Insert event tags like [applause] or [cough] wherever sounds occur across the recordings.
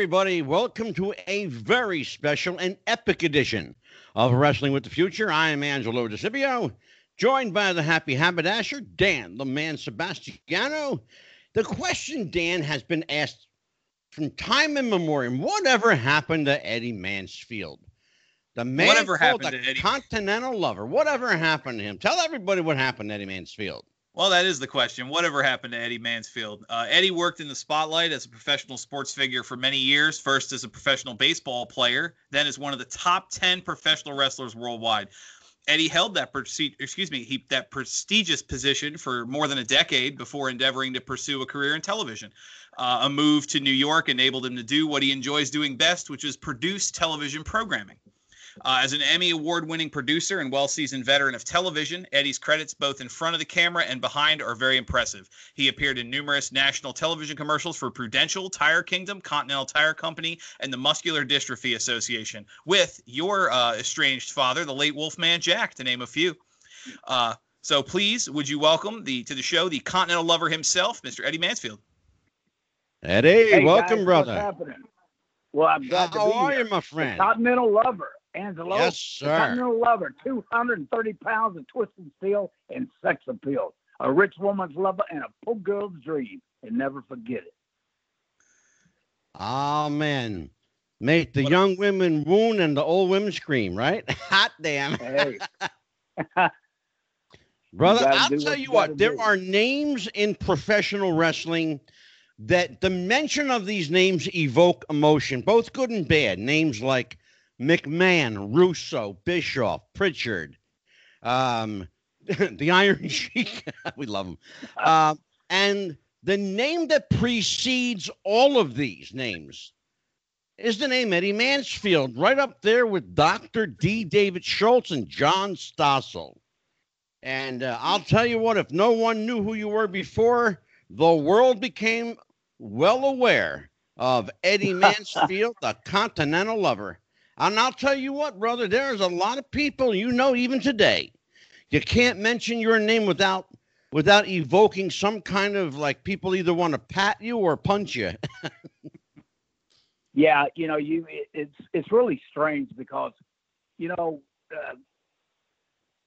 Everybody. Welcome to a very special and epic edition of Wrestling with the Future. I am Angelo DeCipio, joined by the happy haberdasher, Dan the Man Sebastiano. The question, Dan, has been asked from time immemorial whatever happened to Eddy Mansfield? The man Whatever called happened the to Eddy? Continental Lover. Whatever happened to him? Tell everybody what happened to Eddy Mansfield. Well, that is the question. Whatever happened to Eddy Mansfield? Uh, Eddy worked in the spotlight as a professional sports figure for many years. First as a professional baseball player, then as one of the top ten professional wrestlers worldwide. Eddy held that excuse me, he, that prestigious position for more than a decade before endeavoring to pursue a career in television. Uh, a move to New York enabled him to do what he enjoys doing best, which is produce television programming. Uh, as an Emmy Award winning producer and well seasoned veteran of television, Eddy's credits both in front of the camera and behind are very impressive. He appeared in numerous national television commercials for Prudential, Tire Kingdom, Continental Tire Company, and the Muscular Dystrophy Association, with your uh, estranged father, the late Wolfman Jack, to name a few. Uh, so please, would you welcome the to the show the Continental Lover himself, Mr. Eddy Mansfield? Eddy, Hey, welcome, guys, brother. What's happening? Well, I'm glad to How be are here. you, my The friend? Continental Lover, Angelo. Yes, sir. Continental Lover, 230 pounds of twisted steel and sex appeal. A rich woman's lover and a poor girl's dream. And never forget it. Amen. Make the young women wound and the old women scream, right? [laughs] Hot damn. Hey, [laughs] [laughs] Brother, I'll tell you you what, there do. are names in professional wrestling that the mention of these names evoke emotion, both good and bad. Names like McMahon, Russo, Bischoff, Pritchard, um, [laughs] the Iron [laughs] Sheik. [laughs] we love him. Um, and the name that precedes all of these names is the name Eddy Mansfield, right up there with Dr. D. David Schultz and John Stossel. And uh, I'll tell you what, if no one knew who you were before, the world became well aware of Eddy Mansfield, the Continental Lover. And I'll tell you what, brother, there's a lot of people you know even today. You can't mention your name without without evoking some kind of like people either want to pat you or punch you. [laughs] yeah, you know, you it, it's it's really strange because, you know, uh,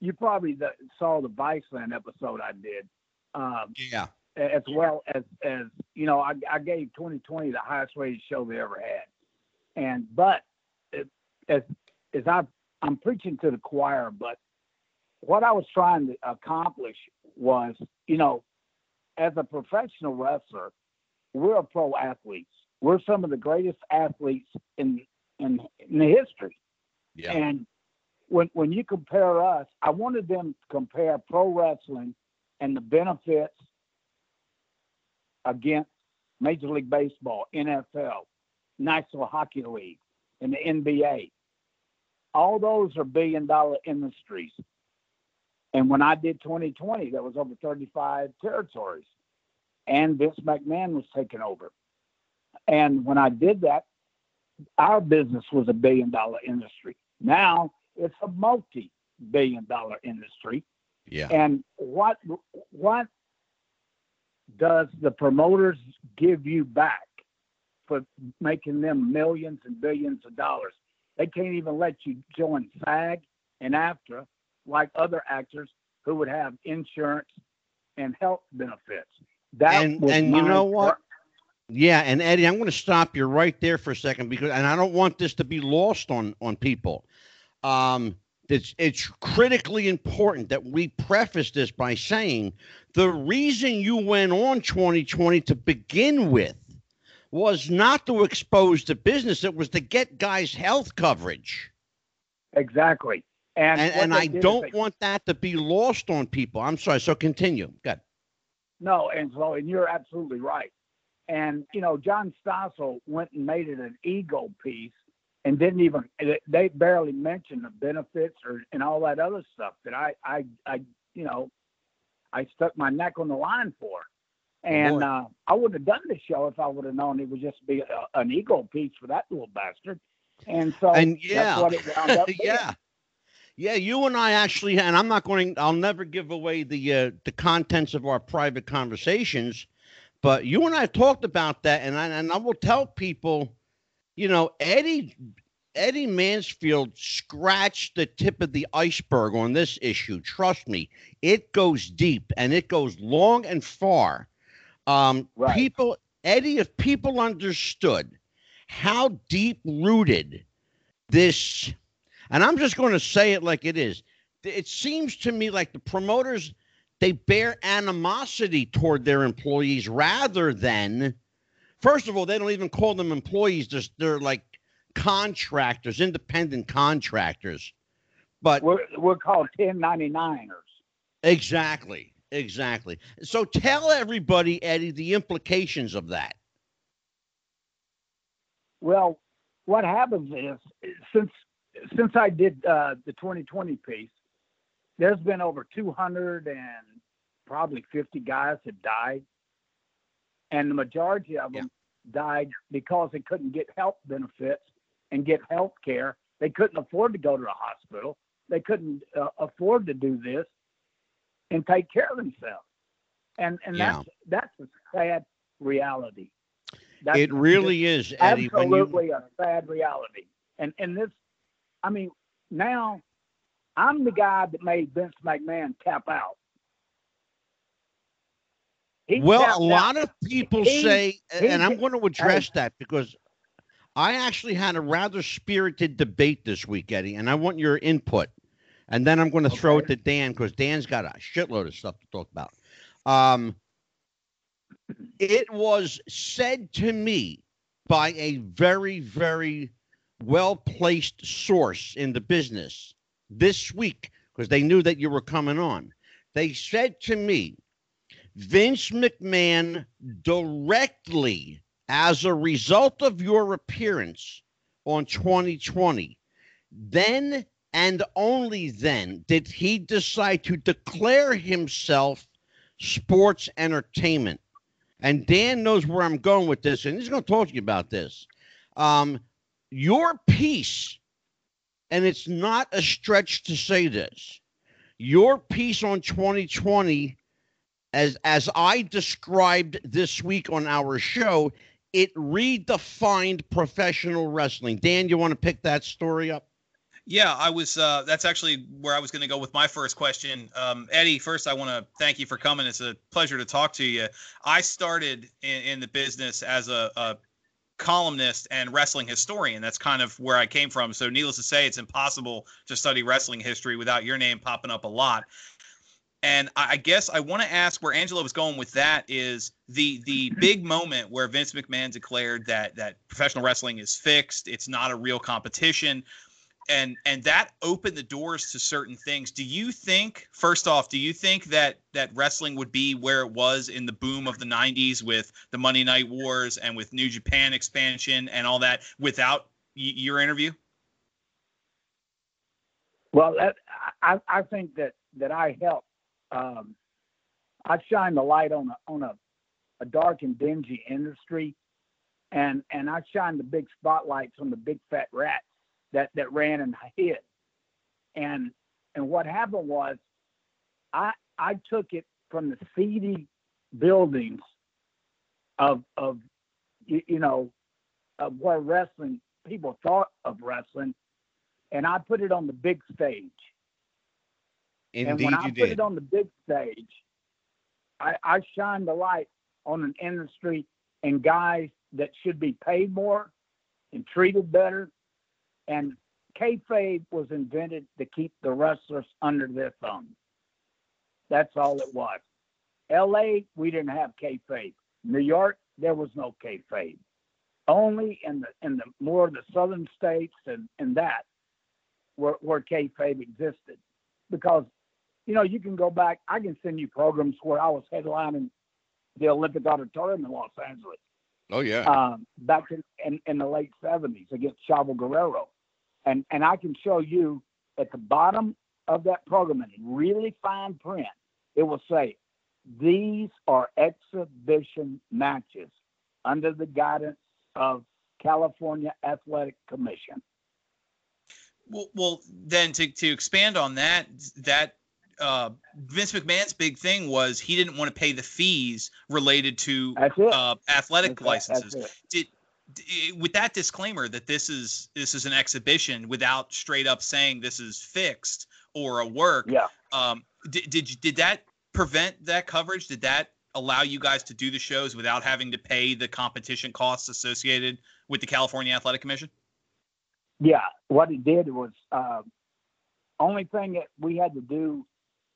you probably the, saw the Viceland episode I did. Um, yeah. as well as as you know, I, I gave 2020 the highest rated show they ever had, and but as as I I'm preaching to the choir, but what I was trying to accomplish was, you know, as a professional wrestler, we're pro athletes. We're some of the greatest athletes in in, in the history. Yeah. And when when you compare us, I wanted them to compare pro wrestling and the benefits against Major League Baseball, NFL, National Hockey League, and the NBA. All those are billion dollar industries. And when I did 2020, that was over 35 territories. And Vince McMahon was taking over. And when I did that, our business was a billion dollar industry. Now it's a multi billion dollar industry. Yeah. And what what does the promoters give you back for making them millions and billions of dollars? They can't even let you join SAG and AFTRA like other actors who would have insurance and health benefits. That And- was and you know what? Yeah, and Eddy, I'm going to stop you right there for a second because, and I don't want this to be lost on on people. Um, it's it's critically important that we preface this by saying the reason you went on 2020 to begin with was not to expose the business; it was to get guys health coverage. Exactly. And And and I don't they- want that to be lost on people. I'm sorry. So continue. Good. No, and so and you're absolutely right. And you know, John Stossel went and made it an ego piece, and didn't even they barely mentioned the benefits or and all that other stuff that I I I you know I stuck my neck on the line for. And uh, I wouldn't have done the show if I would have known it would just be a, an ego piece for that little bastard. And so And yeah. that's what it wound [laughs] up being. yeah. Yeah, you and I actually, and I'm not going. I'll never give away the uh, the contents of our private conversations, But you and I talked about that, and I, and I will tell people, you know, Eddy Eddy Mansfield scratched the tip of the iceberg on this issue. Trust me, it goes deep and it goes long and far. Um, right. People, Eddy, if people understood how deep rooted this, and I'm just going to say it like it is, it seems to me like the promoters they bear animosity toward their employees rather than first of all they don't even call them employees they're, they're like contractors independent contractors. But we're, we're called 1099ers exactly exactly so tell everybody eddy the implications of that well what happens is since since i did uh, the 2020 piece there's been over 200 and probably 50 guys have died, and the majority of them yeah. died because they couldn't get health benefits and get health care. They couldn't afford to go to a hospital. They couldn't uh, afford to do this and take care of themselves. And and yeah. that's that's a sad reality. That's it really is, Eddy. Absolutely you... a sad reality. And and this, I mean, now I'm the guy that made Vince McMahon tap out. He well, a lot out. of people he, say, he, and I'm going to address that because I actually had a rather spirited debate this week, Eddy, and I want your input. And then I'm going to okay. throw it to Dan because Dan's got a shitload of stuff to talk about. Um, it was said to me by a very, very well placed source in the business this week because they knew that you were coming on. They said to me, Vince McMahon directly as a result of your appearance on 2020, then and only then did he decide to declare himself sports entertainment. And Dan knows where I'm going with this, and he's going to talk to you about this. Um, your piece and it's not a stretch to say this. Your piece on 2020, as as I described this week on our show, it redefined professional wrestling. Dan, you want to pick that story up? Yeah, I was. Uh, that's actually where I was going to go with my first question. Um, Eddy, first, I want to thank you for coming. It's a pleasure to talk to you. I started in, in the business as a, a columnist and wrestling historian. That's kind of where I came from. So, needless to say, it's impossible to study wrestling history without your name popping up a lot. And I guess I want to ask where Angelo was going with that is the the big moment where Vince McMahon declared that that professional wrestling is fixed, it's not a real competition and and that opened the doors to certain things. Do you think first off do you think that that wrestling would be where it was in the boom of the 90s with the monday night wars and with new japan expansion and all that without y- your interview? Well that, I, I think that that i helped um, i shined the light on a on a, a dark and dingy industry and and i shined the big spotlights on the big fat rats that that ran and hid. And and what happened was, I I took it from the seedy buildings of of you, you know of where wrestling people thought of wrestling, and I put it on the big stage. Indeed, and when I put did. it on the big stage, I, I shined the light on an industry and guys that should be paid more and treated better and kayfabe was invented to keep the wrestlers under their thumb. That's all it was. L.A. we didn't have kayfabe. New York there was no kayfabe. Only in the in the more of the southern states and and that where where kayfabe existed, because you know you can go back. I can send you programs where I was headlining the Olympic Auditorium in Los Angeles. Oh yeah. Um, back in, in, in the late seventies against Chavo Guerrero and and I can show you at the bottom of that program in really fine print, it will say these are exhibition matches under the guidance of California Athletic Commission. Well, well, then to, to expand on that, that uh, Vince McMahon's big thing was he didn't want to pay the fees related to uh, athletic That's licenses. It. Did with that disclaimer that this is this is an exhibition without straight up saying this is fixed or a work. Yeah. Um, did did you- did that prevent that coverage? Did that allow you guys to do the shows without having to pay the competition costs associated with the California Athletic Commission? Yeah, what it did was uh, only thing that we had to do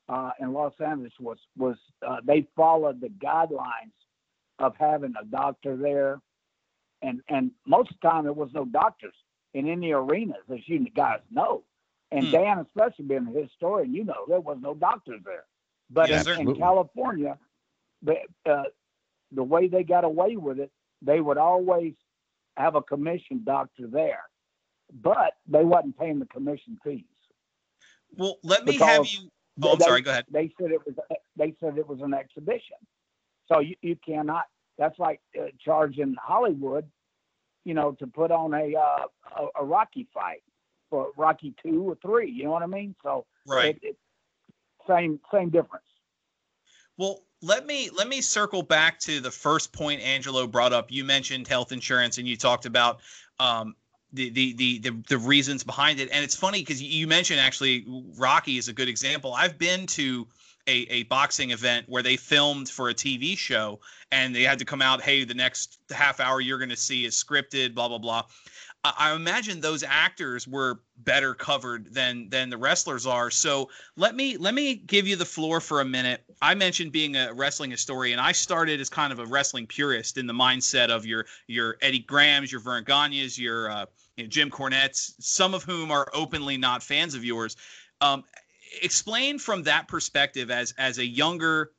uh, in Los Angeles was was uh, they followed the guidelines of having a doctor there, and and most of the time there was no doctors in any arenas, as you guys know. And Hmm. Dan, especially being a historian, you know there was no doctors there. But Yes, in, in California, the uh, the way they got away with it, they would always have a commission doctor there but they wasn't paying the commission fees. Well, let me have you. Oh, I'm They- sorry. Go ahead. They said it was. They said it was an exhibition, so you, you cannot. That's like uh, charging Hollywood, you know, to put on a, uh, a a Rocky fight for Rocky two or three. You know what I mean? So Right. it, it, same same difference. Well, let me let me circle back to the first point Angelo brought up. You mentioned health insurance, and you talked about um, the, the the the the reasons behind it. And it's funny because you mentioned actually Rocky is a good example. I've been to a, a boxing event where they filmed for a TV show, and they had to come out. Hey, the next half hour you're going to see is scripted. Blah blah blah. I imagine those actors were better covered than than the wrestlers are. So let me let me give you the floor for a minute. I mentioned being a wrestling historian. I started as kind of a wrestling purist in the mindset of your your Eddie Grahams, your Verne Gagne's, your uh, you know, Jim Cornette's, some of whom are openly not fans of yours. Um, explain from that perspective as as a younger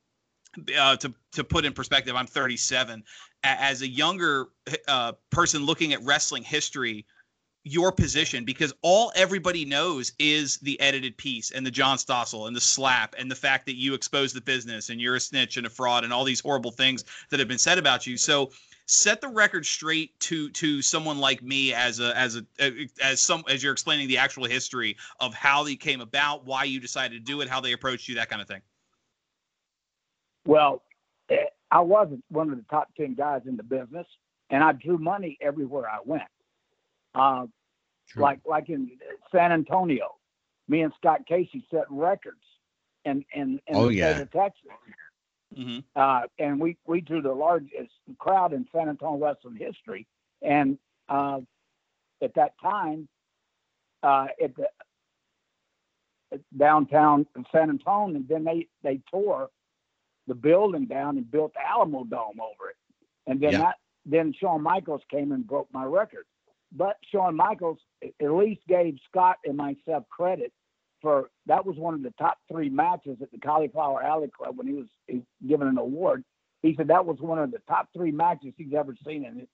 uh, to to put in perspective, I'm 37. As a younger uh, person looking at wrestling history, your position because all everybody knows is the edited piece and the John Stossel and the slap and the fact that you expose the business and you're a snitch and a fraud and all these horrible things that have been said about you. So set the record straight to to someone like me as a as a as some as you're explaining the actual history of how they came about, why you decided to do it, how they approached you, that kind of thing. Well, eh, I wasn't one of the top ten guys in the business, and I drew money everywhere I went. Uh, like like in San Antonio, me and Scott Casey set records, in in, in Oh, the yeah. state of Texas, hmm uh, and we we drew the largest crowd in San Antonio wrestling history. And uh, at that time, uh, at the at downtown San Antonio, and then they they tore the building down and built the Alamo Dome over it, and then Yeah. that then Shawn Michaels came and broke my record. But Shawn Michaels at least gave Scott and myself credit for that was one of the top three matches at the Cauliflower Alley Club when he was he- given an award. He said that was one of the top three matches he's ever seen in his,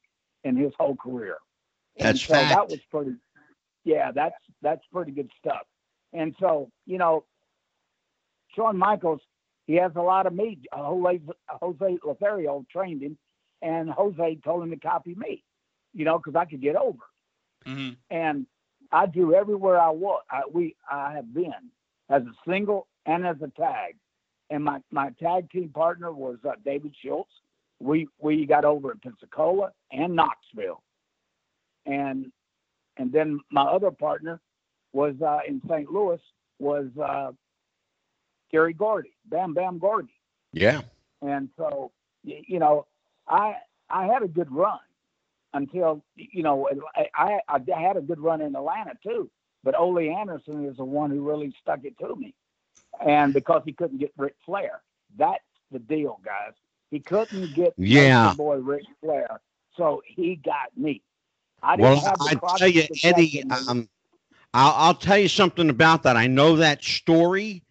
in his whole career. And That's so that was pretty. Yeah, that's that's pretty good stuff. And so you know, Shawn Michaels, he has a lot of me. Uh, Jose Jose Lothario trained him, and Jose told him to copy me. You know, because I could get over hmm and I drew everywhere I was. I, we I have been as a single and as a tag, and my my tag team partner was uh, David Schultz. We we got over in Pensacola and Knoxville, and and then my other partner was uh, in St. Louis was uh, Gary Gordy, Bam Bam Gordy Yeah. and so you know i i had a good run until you know i i, I had a good run in atlanta too but ole anderson is the one who really stuck it to me and because he couldn't get Ric flair that's the deal guys he couldn't get Yeah. Boy Ric flair so he got me i didn't Well, I tell you, Eddy, um, I'll, I'll tell you something about that. I know that story,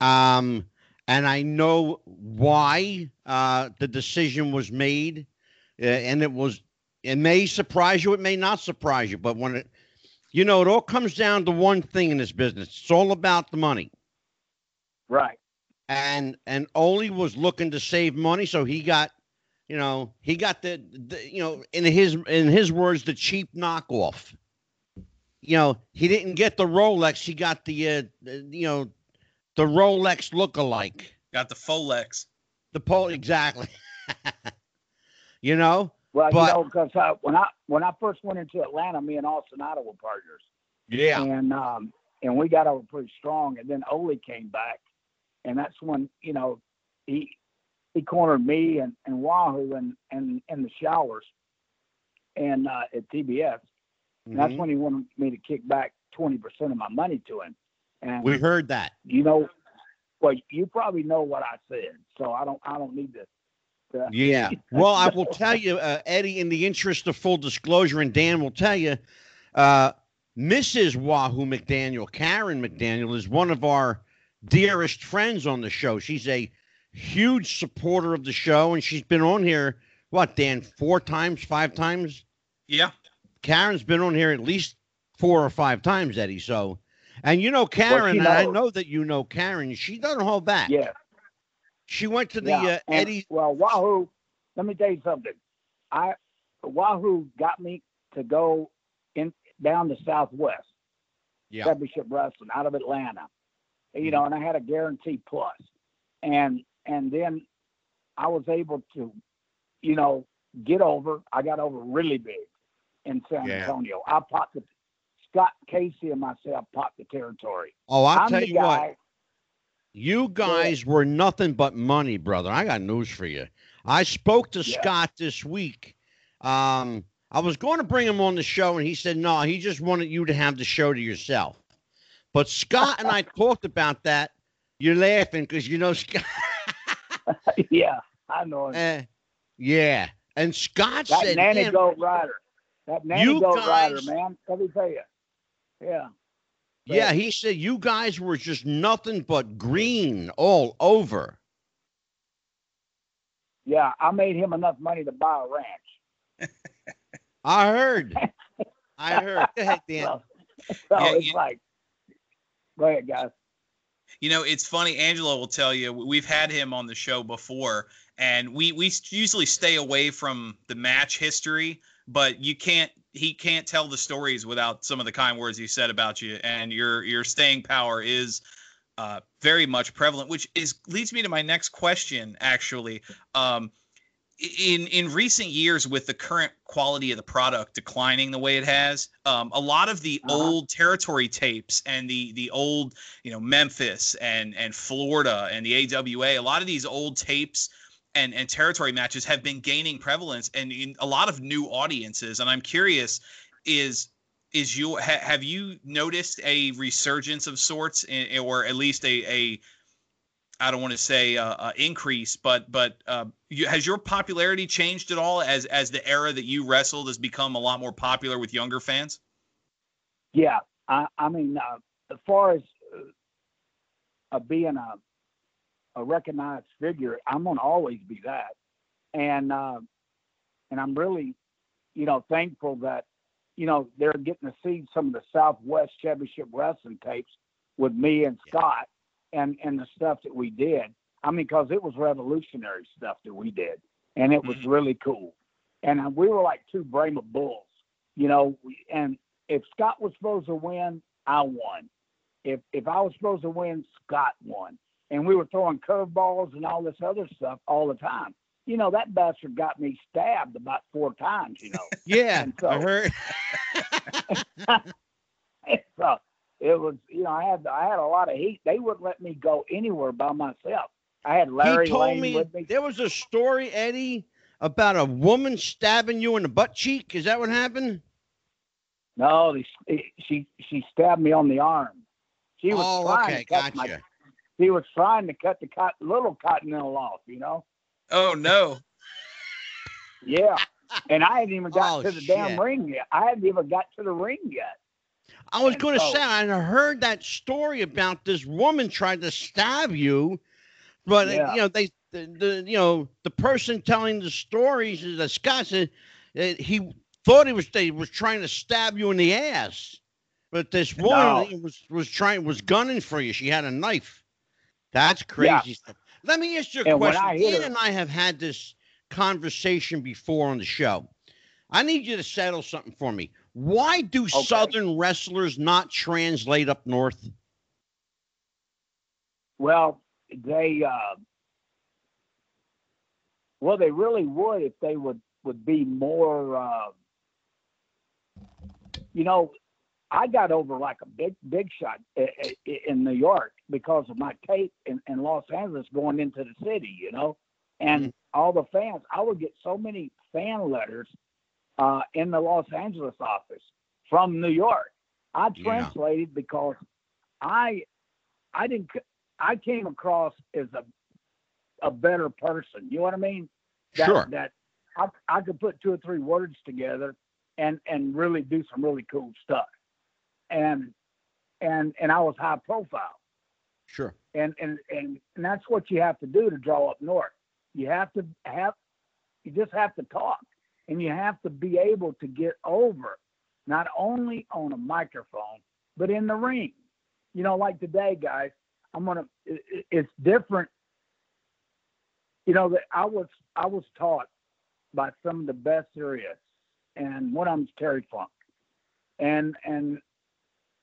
um, and I know why uh, the decision was made, uh, and it was. It may surprise you. It may not surprise you. But when it, you know, it all comes down to one thing in this business. It's all about the money. right and and Ole was looking to save money, so he got, you know, he got the, the you know, in his in his words, the cheap knockoff. You know, he didn't get the Rolex, he got the, uh, the you know, the Rolex look-alike. Got the Folex. The pole exactly. [laughs] you know. Well, But- you know, because uh, when I when I first went into Atlanta, me and Austin Idol were partners, Yeah. and um, and we got over pretty strong. And then Ole came back, and that's when you know he he cornered me and, and Wahoo and and in the showers, and uh, at TBS. And that's Mhm. when he wanted me to kick back twenty percent of my money to him. And We heard that. you know, well, you probably know what I said, so I don't I don't need to. Yeah. Well, I will tell you, uh, Eddy, in the interest of full disclosure, and Dan will tell you, uh, Mrs. Wahoo McDaniel, Karen McDaniel, is one of our dearest friends on the show. She's a huge supporter of the show, and she's been on here, what, Dan, four times, five times? Yeah. Karen's been on here at least four or five times, Eddy. So, and you know Karen, and I know that you know Karen. She doesn't hold back. Yeah. She went to the yeah. uh, and, Eddy. Well, Wahoo, let me tell you something. I Wahoo got me to go in down to Southwest Yeah. Championship Wrestling out of Atlanta. You know, and I had a guarantee plus, and and then I was able to, you know, get over. I got over really big in San Yeah. Antonio. I popped the Scott Casey and myself popped the territory. Oh, I'll I'm tell you what. You guys were nothing but money, brother. I got news for you. I spoke to Yeah. Scott this week. Um, I was going to bring him on the show, and he said no. He just wanted you to have the show to yourself. But Scott and I [laughs] talked about that. You're laughing because you know Scott. [laughs] yeah, I know. him. Eh, yeah, and Scott That said, nanny "Man, goat rider. That nanny You goat guys- rider, man. Let me tell you. Yeah. Yeah." He said you guys were just nothing but green all over. Yeah. I made him enough money to buy a ranch. I heard. [laughs] I heard. Go ahead, Dan. So, so Yeah, it's you- like, go ahead, guys. You know, it's funny. Angelo will tell you we've had him on the show before, and we we usually stay away from the match history, but you can't. He can't tell the stories without some of the kind words he said about you, and your your staying power is uh, very much prevalent. Which is leads me to my next question. Actually, um, in in recent years, with the current quality of the product declining the way it has, um, a lot of the Uh-huh. old territory tapes and the the old you know Memphis and and Florida and the AWA. A lot of these old tapes and and territory matches have been gaining prevalence and in a lot of new audiences. And I'm curious, is is you ha, have you noticed a resurgence of sorts, in, or at least a a I don't want to say uh, uh, increase, but but uh, you, has your popularity changed at all as as the era that you wrestled has become a lot more popular with younger fans? Yeah. I, I mean, uh, as far as uh, uh, being a, a recognized figure, I'm going to always be that. And, uh, and I'm really, you know, thankful that, you know, they're getting to see some of the Southwest Championship Wrestling tapes with me and Scott and, and the stuff that we did. I mean, because it was revolutionary stuff that we did, and it was Mhm. really cool. And uh, we were like two Brahma bulls, you know. And if Scott was supposed to win, I won. If if I was supposed to win, Scott won. And we were throwing curveballs and all this other stuff all the time. You know, that bastard got me stabbed about four times. You know. [laughs] Yeah, so- I heard. [laughs] [laughs] so it was, you know, I had I had a lot of heat. They wouldn't let me go anywhere by myself. I had Larry he told Lane me, with me. there was a story, Eddy, about a woman stabbing you in the butt cheek. Is that what happened? No, she she stabbed me on the arm. She was oh, trying okay, to cut my. Gotcha. She was trying to cut the cot, little cottonelle off. You know. Oh no! Yeah. And I hadn't even got Oh, to the damn ring yet. I hadn't even got to the ring yet. I was going to so- say, I heard that story about this woman tried to stab you, but Yeah. you know they, the, the you know the person telling the stories is that Scott said uh, he thought he was they was trying to stab you in the ass, but this woman No. was was trying was gunning for you. She had a knife. That's crazy stuff. Let me ask you a And question. I hit her- and I have had this conversation before on the show. I need you to settle something for me. Why do Okay. Southern wrestlers not translate up north? Well, they uh, well they really would if they would would be more. Uh, you know, I got over like a big big shot in New York because of my tape in, in Los Angeles going into the city. You know, and mm-hmm. all the fans. I would get so many fan letters uh, in the Los Angeles office from New York. I translated yeah. because I I didn't I came across as a a better person. You know what I mean? That, sure. That I, I could put two or three words together and and really do some really cool stuff. And and and I was high profile. Sure. And and and, and that's what you have to do to draw up north. You have to have you just have to talk and you have to be able to get over not only on a microphone but in the ring. You know, like today, guys, I'm gonna. It, it's different. You know that I was I was taught by some of the best there is, and one of them's Terry Funk, and and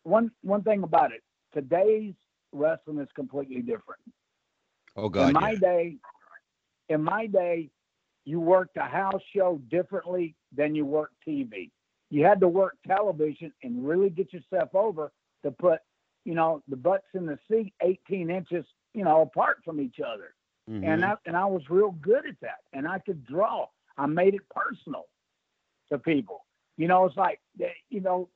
one one thing about it, today's wrestling is completely different. Oh God! In my yeah. day, in my day, you worked a house show differently than you worked TV. You had to work television and really get yourself over to put you know, the butts in the seat 18 inches, you know, apart from each other. Mm-hmm. And I, and I was real good at that. And I could draw. I made it personal to people. You know, it's like, eh, you know,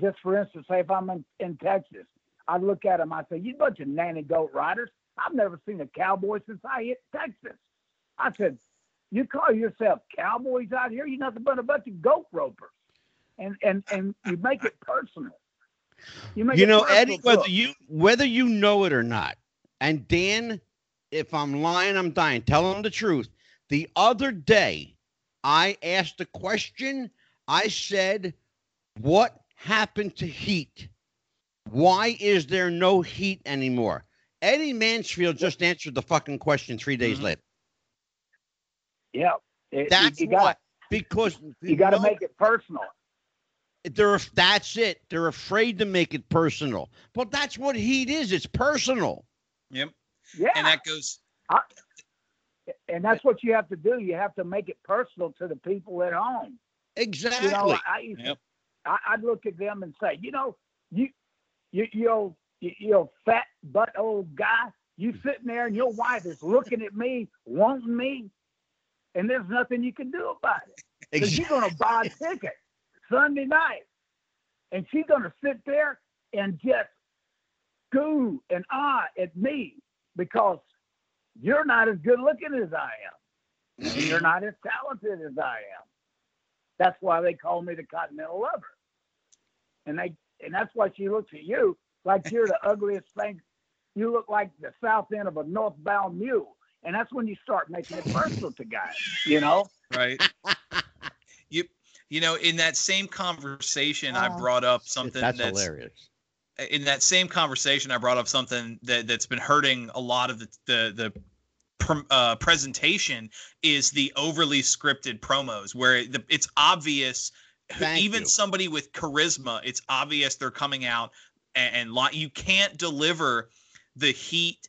just for instance, say if I'm in, in Texas, I look at them, I say, you bunch of nanny goat riders. I've never seen a cowboy since I hit Texas. I said, you call yourself cowboys out here? You're nothing but a bunch of goat ropers. And, and, and you make it personal. You, make you know, Eddy, whether you whether you know it or not, and Dan, if I'm lying, I'm dying. Tell him the truth. The other day, I asked a question. I said, "What happened to heat? Why is there no heat anymore?" Eddy Mansfield just answered the fucking question three days mm-hmm. later. Yeah, it, that's you, you what. because you got to make it personal they're that's it. They're afraid to make it personal. But that's what heat is. It's personal. Yep. Yeah. And that goes. I, and that's what you have to do. You have to make it personal to the people at home. Exactly. You know, I, yep. I I'd look at them and say, you know, you you you old you, you old fat butt old guy, you sitting there and your wife is looking at me, wanting me, and there's nothing you can do about it because exactly. you're gonna buy a ticket. Sunday night. And she's going to sit there and just goo and ah at me because you're not as good looking as I am. You're not as talented as I am. That's why they call me the Continental Lover. And they and that's why she looks at you like you're the ugliest thing. You look like the south end of a northbound mule. And that's when you start making it personal to guys, you know? Right. [laughs] you you know, in that same conversation, I oh. brought up something that's, that's, hilarious. In that same conversation, I brought up something that that's been hurting a lot of the the the uh, presentation is the overly scripted promos where the, it's obvious Thank even you. somebody with charisma it's obvious they're coming out and, and you can't deliver the heat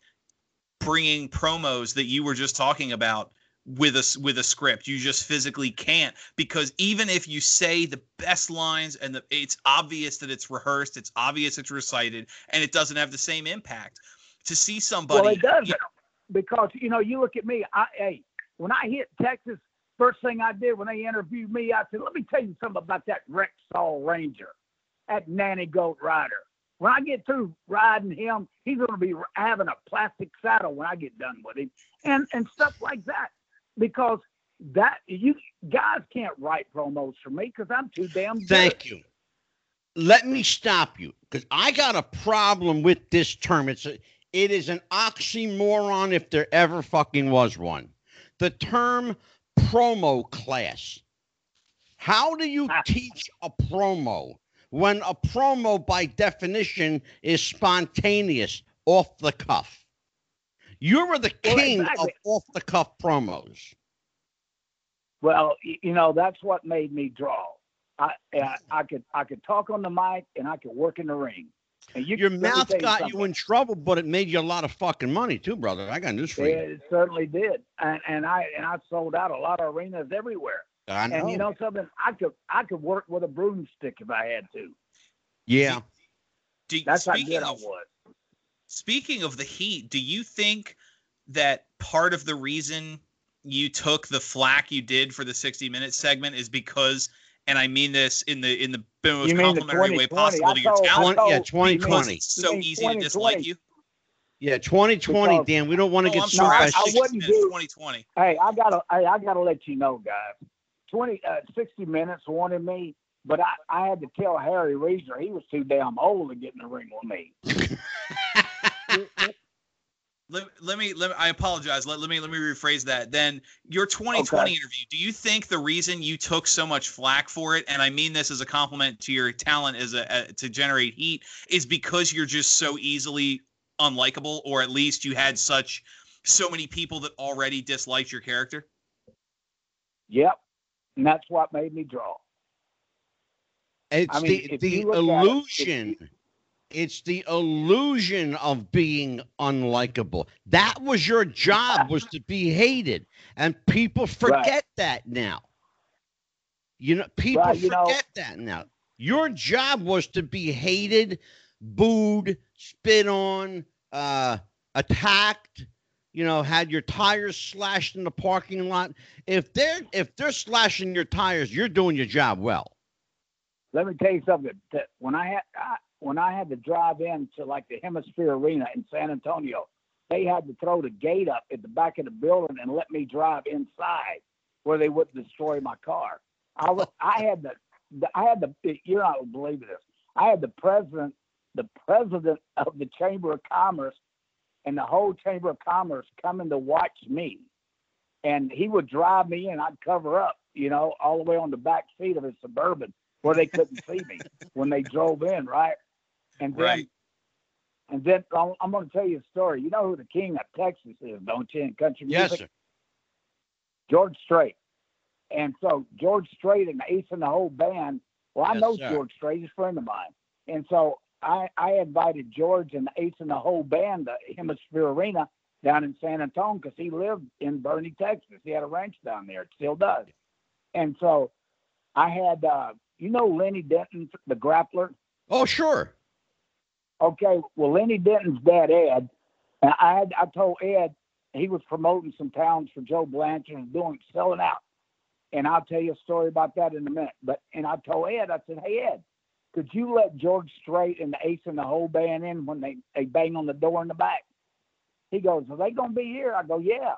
bringing promos that you were just talking about with a with a script. You just physically can't because even if you say the best lines and the, it's obvious that it's rehearsed, it's obvious it's recited, and it doesn't have the same impact. To see somebody, well, it doesn't because you know you look at me. I hey, when I hit Texas, first thing I did when they interviewed me, I said, "Let me tell you something about that Rexall Ranger, that nanny goat rider." When I get through riding him, he's going to be having a plastic saddle when I get done with him, and and stuff like that because that you guys can't write promos for me because I'm too damn good. Thank you. Let me stop you because I got a problem with this term. It's a, it is an oxymoron if there ever fucking was one. The term promo class. How do you ah. teach a promo when a promo by definition is spontaneous, off the cuff? You were the king well, exactly. of off the cuff promos. Well, you know that's what made me draw. I, I I could I could talk on the mic and I could work in the ring. And you, Your mouth tell got something. you in trouble, but it made you a lot of fucking money too, brother. I got news for you. It certainly did, and, and I and I sold out a lot of arenas everywhere. I know. And you know something, I could I could work with a broomstick if I had to. yeah. Do, That's how speaking good I was. Speaking of the Heat, do you think that part of the reason you took the flack you did for the 60 minute segment is because, and I mean this in the in the most You the complimentary way possible to your talent? told yeah, 2020. It's so You mean easy to dislike 2020? you. Yeah, 2020, Because- Dan. We don't want to Oh, get I'm so. I- I, I wouldn't do- 2020. Hey, I gotta hey, I gotta let you know, guys. 20, uh, 60 minutes wanted me, but I, I had to tell Harry Reasoner he was too damn old to get in the ring with me. [laughs] Let, let me let me, I apologize. Let, let me let me rephrase that. Then your 2020 Okay. interview. Do you think the reason you took so much flack for it, and I mean this as a compliment to your talent as a, a to generate heat, is because you're just so easily unlikable, or at least you had such so many people that already disliked your character? Yep, and that's what made me draw. It's I mean, the the you look at it, illusion. It's the illusion of being unlikable. That was your job was to be hated, and people forget that now. You know, people Right, you know- forget that now. Your job was to be hated, booed, spit on, uh, attacked. You know, had your tires slashed in the parking lot. If they're if they're slashing your tires, you're doing your job well. Let me tell you something. That when I had I, when I had to drive in to like the HemisFair Arena in San Antonio, they had to throw the gate up at the back of the building and let me drive inside where they wouldn't destroy my car. I was I had the, I had the you're not gonna believe this. I had the president the president of the Chamber of Commerce and the whole Chamber of Commerce coming to watch me. And he would drive me in, I'd cover up, you know, all the way on the back seat of his suburban where they couldn't see me when they drove in, right? And then, Right. and then I'm, I'm going to tell you a story. You know who the king of Texas is, don't you? In country music, Yes, sir. George Strait. And so George Strait and Ace and the whole band. Well, I Yes, know sir. George Strait, he's a friend of mine. And so I, I invited George and Ace and the whole band to HemisFair Arena down in San Antonio because he lived in Boerne, Texas. He had a ranch down there. It still does. And so I had, uh, you know, Lenny Denton, the grappler. Oh, sure. Okay, well, Lenny Denton's dad, Ed, and I had I told Ed he was promoting some towns for Joe Blanchard and doing selling out. And I'll tell you a story about that in a minute. But and I told Ed, I said, Hey Ed, could you let George Strait and the Ace and the whole band in when they, they bang on the door in the back? He goes, Are they gonna be here? I go, Yeah.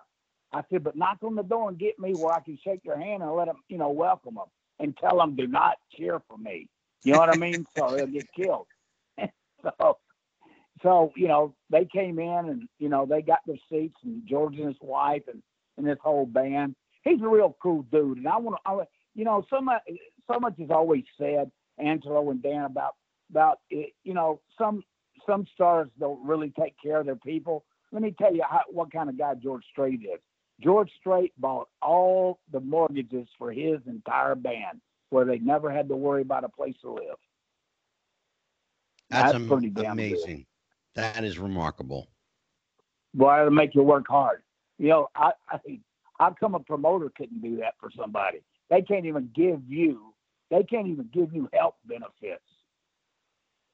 I said, but knock on the door and get me where I can shake their hand and let them, you know, welcome them and tell them do not cheer for me. You know what I mean? So they'll get killed. So, so you know, they came in and you know they got their seats and George and his wife and and this whole band. He's a real cool dude, and I want to, you know, so much so much is always said, Angelo and Dan about about it, you know some some stars don't really take care of their people. Let me tell you how, what kind of guy George Strait is. George Strait bought all the mortgages for his entire band, where they never had to worry about a place to live. That's, That's am- pretty damn good. amazing. That is remarkable. Boy, it'll make you work hard. You know, I, I how come a promoter couldn't do that for somebody? They can't even give you they can't even give you health benefits.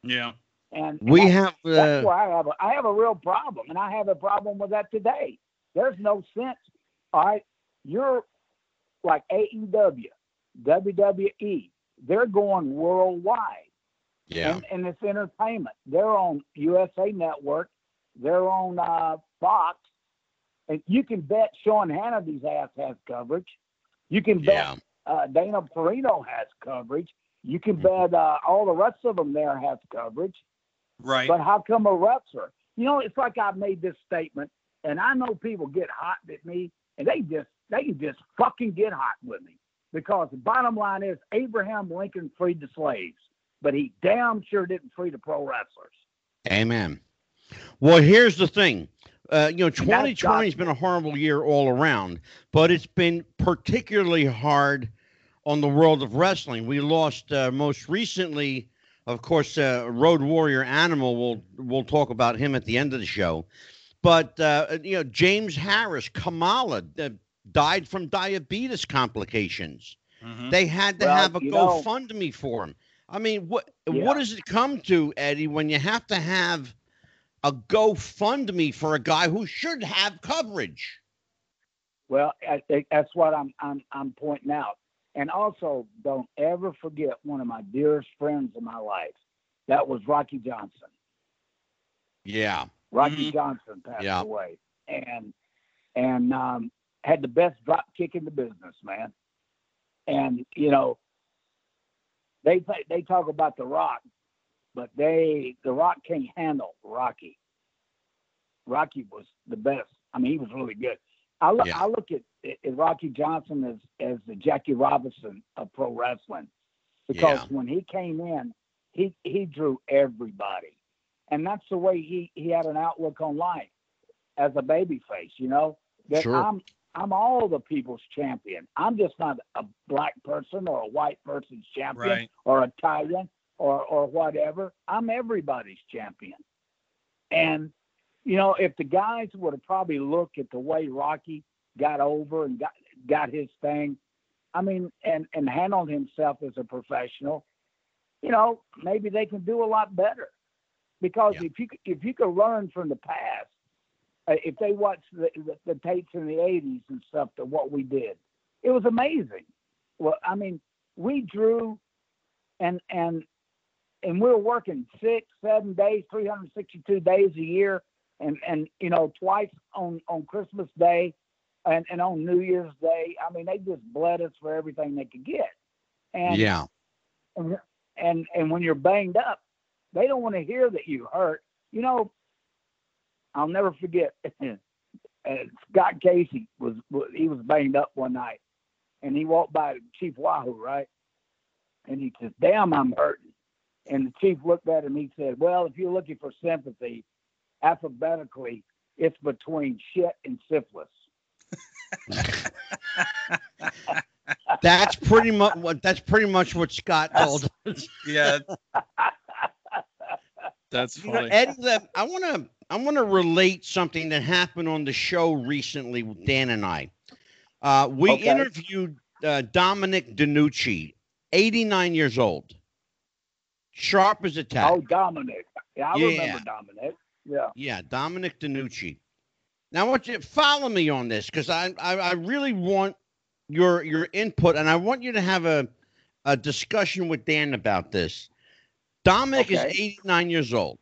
Yeah. And We that- have that's uh, where I have a I have a real problem, and I have a problem with that today. There's no sense. All right, you're like AEW, WWE. They're going worldwide, yeah. and, and it's entertainment. They're on USA Network. They're on uh, Fox, and you can bet Sean Hannity's ass has coverage. You can bet Yeah. uh, Dana Perino has coverage. You can Mhm. bet uh, all the rest of them there has coverage. Right. But how come a wrestler? You know, it's like I made this statement, and I know people get hot at me, and they just they can just fucking get hot with me because the bottom line is Abraham Lincoln freed the slaves, but he damn sure didn't free the pro wrestlers. Amen. Well, here's the thing. Uh, you know, 2020 has been a horrible year all around, but it's been particularly hard on the world of wrestling. We lost uh, most recently of course, uh, Road Warrior Animal. We'll we'll talk about him at the end of the show. But uh, you know, James Harris, Kamala uh, died from diabetes complications. Mhm. They had to Well, have a you know- GoFundMe for him. I mean, what Yeah. what does it come to, Eddie, when you have to have a GoFundMe for a guy who should have coverage? Well, I, I- that's what I'm I'm I'm pointing out. And also, don't ever forget one of my dearest friends in my life. That was Rocky Johnson. Yeah, Rocky Mhm. Johnson passed Yeah. away, and and um, had the best drop kick in the business, man. And you know, they they talk about the Rock, but they the Rock can't handle Rocky. Rocky was the best. I mean, he was really good. I look Yeah. I look at, at Rocky Johnson as as the Jackie Robinson of pro wrestling, because Yeah. when he came in, he he drew everybody, and that's the way he he had an outlook on life as a baby face. You know that Sure. I'm I'm all the people's champion. I'm just not a black person or a white person's champion Right. or Italian or or whatever. I'm everybody's champion. And you know, if the guys would have probably looked at the way Rocky got over and got got his thing, I mean, and and handled himself as a professional, you know, maybe they can do a lot better. Because Yeah. if you if you could learn from the past, Uh, if they watch the, the, the tapes in the '80s and stuff, to what we did, it was amazing. Well, I mean, we drew, and and and we were working six, seven days, 362 days a year, and and you know twice on on Christmas Day, and and on New Year's Day. I mean, they just bled us for everything they could get. And yeah, and and and when you're banged up, they don't want to hear that you hurt. You know, I'll never forget. [laughs] uh, Scott Casey was was- he was banged up one night, and he walked by Chief Wahoo, right? And he says, "Damn, I'm hurting." And the chief looked at him. He said, "Well, if you're looking for sympathy, alphabetically, it's between shit and syphilis." [laughs] that's pretty much what that's pretty much what Scott told us. Yeah. [laughs] That's You know, funny. Eddie, I want to I want to relate something that happened on the show recently with Dan and I. Uh, we Okay. interviewed uh, Dominic DeNucci, 89 years old, sharp as a tack. Oh, Dominic. Yeah, I Yeah. remember Dominic. Yeah. Yeah, Dominic DeNucci. Now, I want you to follow me on this because I, I I really want your your input, and I want you to have a a discussion with Dan about this. Dominic is 89 years old.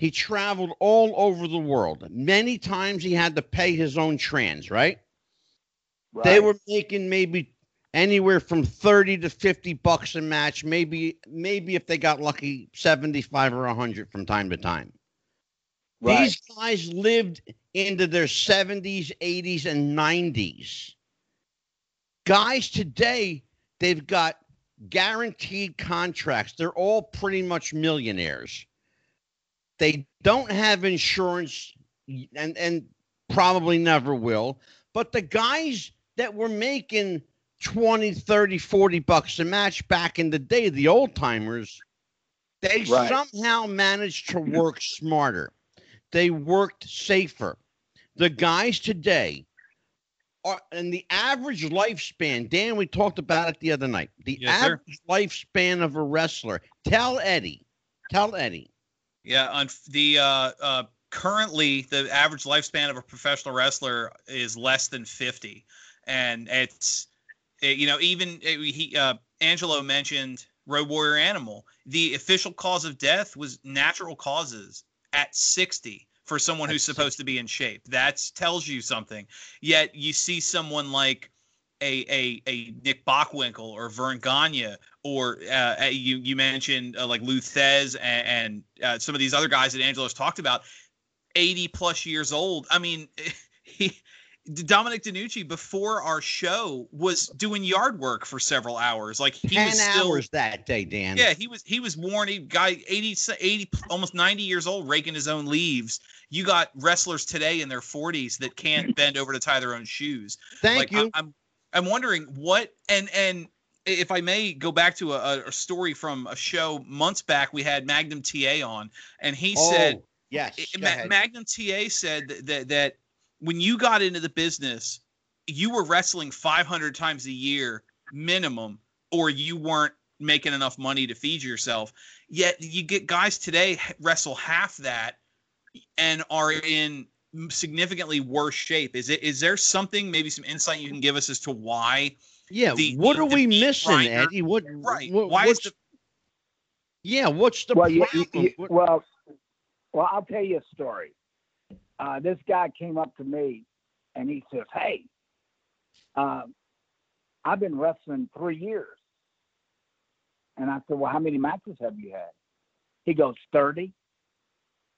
He traveled all over the world. Many times he had to pay his own trans, right? Right. They were making maybe anywhere from 30 to 50 bucks a match, maybe maybe if they got lucky 75 or 100 from time to time. right. These guys lived into their 70s, 80s, and 90s. Guys today, they've got guaranteed contracts. They're all pretty much millionaires. They don't have insurance and, and probably never will. But the guys that were making 20, 30, 40 bucks a match back in the day, the old timers, they Right. somehow managed to work smarter they worked safer. The guys today are, and the average lifespan, Dan, we talked about it the other night. The Yes, sir. average lifespan of a wrestler. Tell Eddie, tell Eddie. Yeah, on the uh, uh, currently the average lifespan of a professional wrestler is less than 50, and it's it- you know even it, he uh, Angelo mentioned Road Warrior Animal. The official cause of death was natural causes at 60 for someone who's supposed to be in shape. That tells you something. Yet you see someone like a a, a Nick Bockwinkel or Verne Gagne or uh, you you mentioned uh, like Lou Thesz and, and uh, some of these other guys that Angelo's talked about, 80 plus years old. I mean, [laughs] he Dominic DeNucci before our show was doing yard work for several hours. Like he 10 was still hours that day, Dan. yeah, he was he was worn. He guy 80, 80 almost 90 years old raking his own leaves. You got wrestlers today in their 40s that can't [laughs] bend over to tie their own shoes Thank like you. I, am I'm wondering what and and if I may go back to a, a story from a show months back, we had Magnum TA on, and he oh, said, yes. Eh, it- Ma- Magnum TA said that, that that when you got into the business, you were wrestling 500 times a year minimum, or you weren't making enough money to feed yourself. Yet you get guys today wrestle half that and are in significantly worse shape. Is it? Is there something, maybe some insight you can give us as to why? yeah. the- what the- are the we missing, grinder- Eddie? What? Right. What, why is the Yeah. What's the well, you, problem? you- you- well, well, I'll tell you a story. Uh, this guy came up to me and he says, "Hey, um, I've been wrestling three years." And I said, "Well, how many matches have you had?" He goes, 30.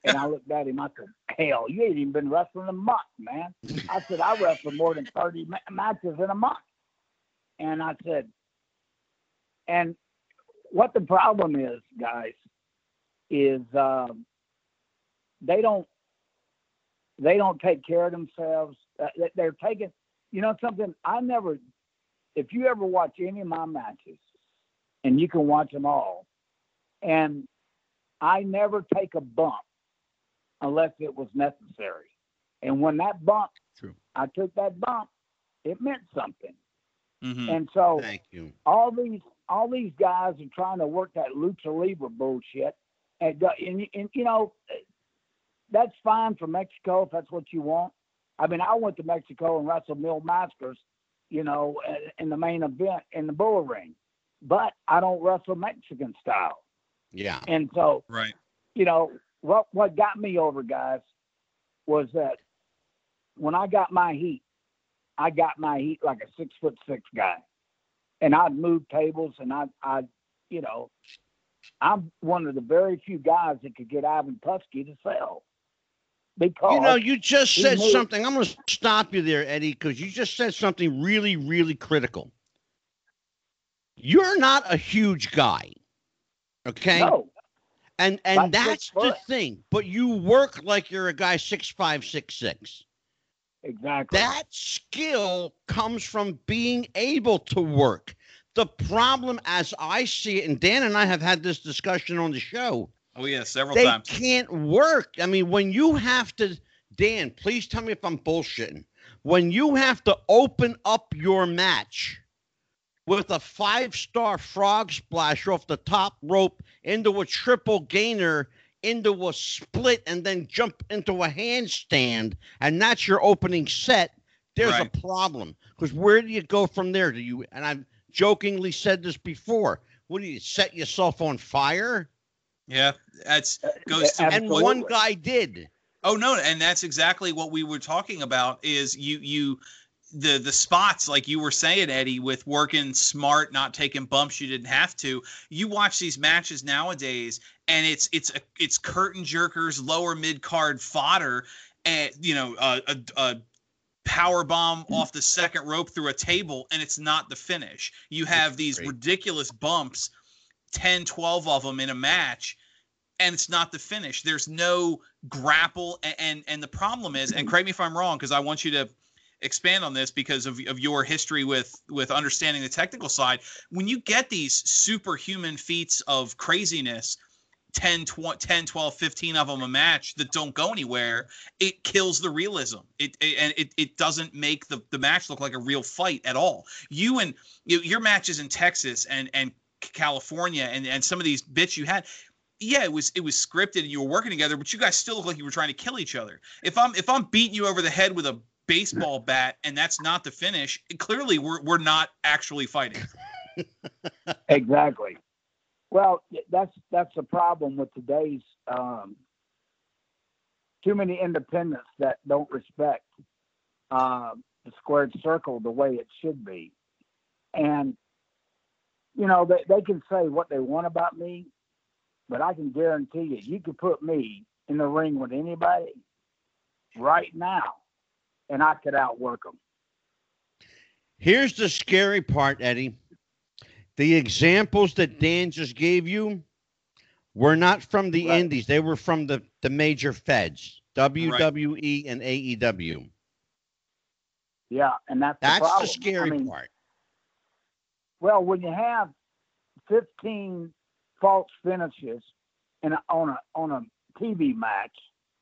And I looked at him. I said, "Hell, you ain't even been wrestling a month, man." I said, "I wrestled more than 30 ma- matches in a month." And I said, "And what the problem is, guys, is um, they don't they don't take care of themselves. Uh, they- they're taking, you know, something. I never. If you ever watch any of my matches, and you can watch them all, and I never take a bump unless it was necessary. And when that bump, True. I took that bump, it meant something. Mhm. And so Thank you. all these all these guys are trying to work that lucha libre bullshit, and and, and you know that's fine for Mexico if that's what you want. I mean, I went to Mexico and wrestled Mil Mascaras, you know, in the main event in the bull ring, but I don't wrestle Mexican style, Yeah. and so right. you know what what got me over guys was that when I got my heat, I got my heat like a six foot six guy, and I'd move tables and I I you know I'm one of the very few guys that could get Ivan Putski to sell because You know, you just said moved- something. I'm going to stop you there, Eddie, because you just said something really, really critical. You're not a huge guy, okay? no and and About that's the thing. But you work like you're a guy six five, six six. exactly That skill comes from being able to work. The problem, as I see it, and Dan and I have had this discussion on the show, Oh yeah, several they times. can't work. I mean, when you have to, Dan, please tell me if I'm bullshitting. When you have to open up your match with a five star frog splash off the top rope into a triple gainer, into a split, and then jump into a handstand, and that's your opening set, there's Right. a problem. Because where do you go from there? Do you, and I've jokingly said this before, what do you set yourself on fire? Yeah, that's uh, goes to and Absolutely. one guy did. Oh no, and that's exactly what we were talking about. Is you you the the spots like you were saying, Eddie, with working smart, not taking bumps you didn't have to. You watch these matches nowadays, and it's it's a, it's curtain jerkers, lower mid card fodder, and you know a, a, a power bomb hmm. off the second rope through a table, and it's not the finish. You have these ridiculous bumps, 10, 12 of them in a match and it's not the finish. There's no grapple, and and, and the problem is, and hmm. correct me if I'm wrong, because I want you to expand on this because of, of your history with with understanding the technical side. When you get these superhuman feats of craziness, 10, 12, 10, 12 15 of them a match that don't go anywhere, it kills the realism. It, it and it, it doesn't make the, the match look like a real fight at all. You and you, your matches in Texas and and California and, and some of these bits you had, yeah, it was it was scripted and you were working together, but you guys still look like you were trying to kill each other. If I'm if I'm beating you over the head with a baseball bat and that's not the finish, clearly we're we're not actually fighting. [laughs] Exactly. Well, that's that's the problem with today's um, too many independents that don't respect um, the squared circle the way it should be, and you know they they can say what they want about me, but I can guarantee you, you could put me in the ring with anybody right now, and I could outwork them. Here's the scary part, Eddie. The examples that Dan just gave you were not from the Right. indies. They were from the, the major feds, WWE and AEW. Yeah, and that's the That's problem. the scary I mean, part. Well, when you have 15 false finishes in a, on a on a TV match,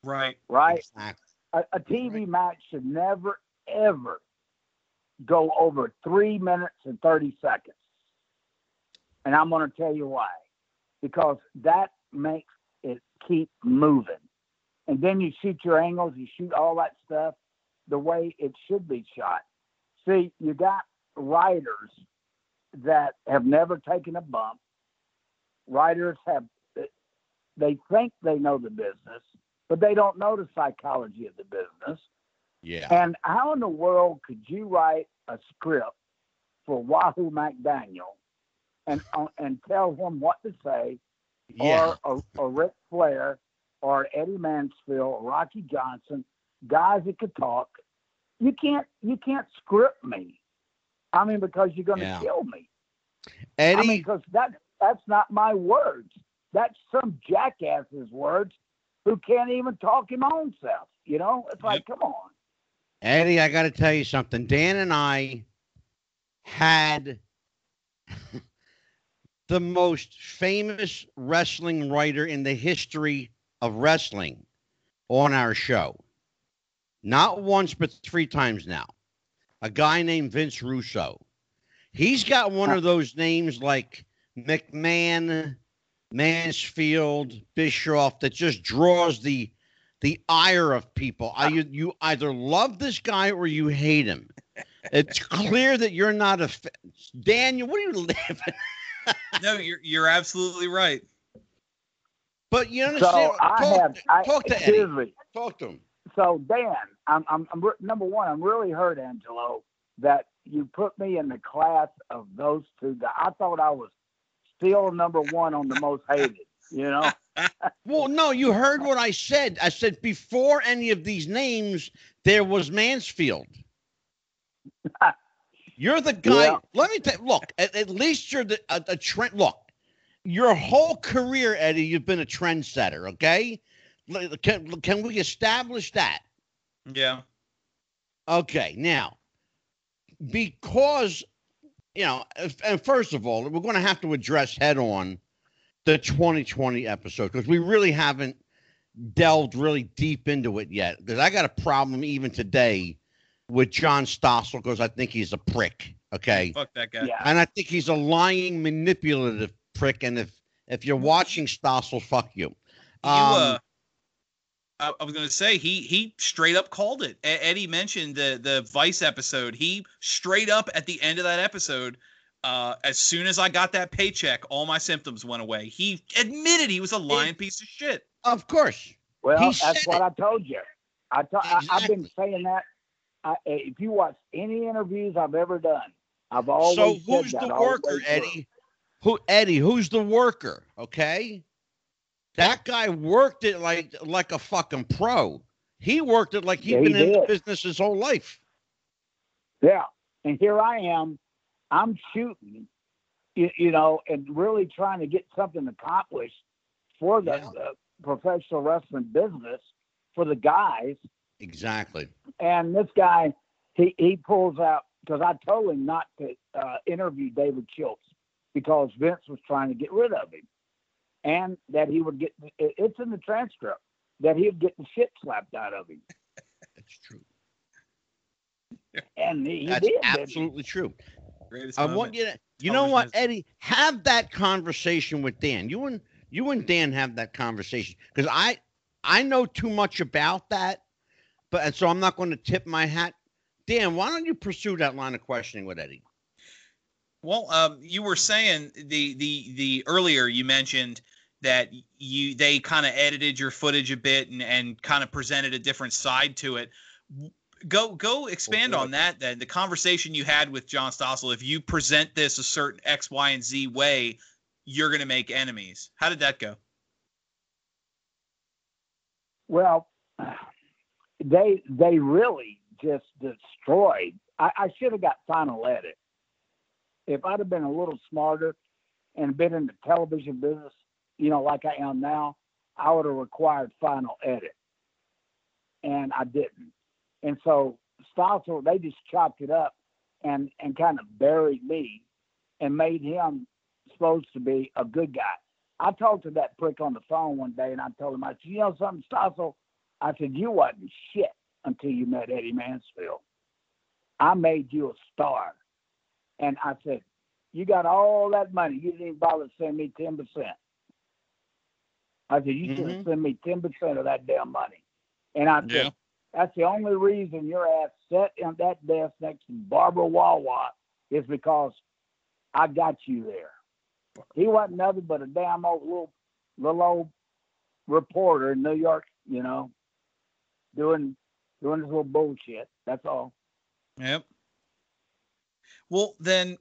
Right. right? Exactly. A, a TV match should never ever go over three minutes and 30 seconds. And I'm going to tell you why. Because that makes it keep moving. And then you shoot your angles, you shoot all that stuff the way it should be shot. See, you got writers that have never taken a bump. Writers have, they think they know the business, but they don't know the psychology of the business. Yeah. And how in the world could you write a script for Wahoo McDaniel and [laughs] uh, and tell him what to say, Yeah. or or Ric Flair, or Eddie Mansfield, or Rocky Johnson, guys that could talk? You can't you can't script me. I mean, because you're going to Yeah. kill me. Eddie, I mean, because that that's not my words. That's some jackass's words who can't even talk him own self. You know, it's like, come on. Eddie, I got to tell you something. Dan and I had [laughs] the most famous wrestling writer in the history of wrestling on our show. Not once, but three times now. A guy named Vince Russo. He's got one of those names like McMahon, Mansfield, Bischoff that just draws the the ire of people. I, you, you either love this guy or you hate him. It's [laughs] clear that you're not a fa- Daniel. What are you laughing? No, you're you're absolutely right. But you understand? So I talk, have, I, talk to Eddie. me. Talk to him. So Dan, I'm, I'm, I'm number one. I'm really hurt, Angelo, that you put me in the class of those two guys. I thought I was still number one on the most hated. You know, [laughs] Well, no, you heard what I said. I said before any of these names, there was Mansfield. [laughs] You're the guy. Yeah. Let me tell. Look, at, at least you're the a, a trend. Look, your whole career, Eddie, you've been a trendsetter. Okay, can can we establish that? Yeah. Okay, now, because, you know, and first of all, we're going to have to address head on the 2020 episode because we really haven't delved really deep into it yet. Because I got a problem even today with John Stossel because I think he's a prick. Okay. Fuck that guy. yeah. And I think he's a lying, manipulative prick. And if, if you're watching Stossel, fuck you. You, uh, Um, I, I was gonna say he he straight up called it. Eddie mentioned the the Vice episode. He straight up at the end of that episode, uh, as soon as I got that paycheck, all my symptoms went away. He admitted he was a lying piece of shit. Of course. Well, He that's what it. I told you. I to- I, I've been saying that. I, if you watch any interviews I've ever done, I've always So who's that the all worker, way through. Eddie? Who Eddie? Who's the worker? Okay, that guy worked it like like a fucking pro. He worked it like he'd Yeah, he been in the business his whole life. Yeah, and here I am. I'm shooting, you, you know, and really trying to get something accomplished for the, Yeah. the professional wrestling business for the guys. Exactly. And this guy, he he pulls out because I told him not to uh, interview David Schultz because Vince was trying to get rid of him, and that he would get it's in the transcript that he'd get the shit slapped out of him, [laughs] That's true. and he, he That's did. didn't absolutely true. Greatest I moment. want you to. You know what. Eddie? Have that conversation with Dan. You and you and Dan have that conversation because I I know too much about that, but and so I'm not going to tip my hat. Dan, why don't you pursue that line of questioning with Eddie? Well, um, you were saying the the the earlier you mentioned that you they kind of edited your footage a bit and and kind of presented a different side to it. Go go expand on that then. The conversation you had with John Stossel. If you present this a certain X, Y, and Z way, you're gonna make enemies. How did that go? Well, they they really just destroyed. I, I should have got final edit. If I'd have been a little smarter and been in the television business, you know, like I am now, I would have required final edit, and I didn't. And so Stossel, they just chopped it up and and kind of buried me and made him supposed to be a good guy. I talked to that prick on the phone one day, and I told him, I said, you know something, Stossel? I said, you wasn't shit until you met Eddie Mansfield. I made you a star. And I said, you got all that money. You didn't even bother to send me 10%. I said, you mm-hmm. should have sent me 10% of that damn money. And I said, yeah. that's the only reason your ass sat in that desk next to Barbara Wawa is because I got you there. He wasn't nothing but a damn old little, little old reporter in New York, you know, doing doing this little bullshit. That's all. Yep. Well, then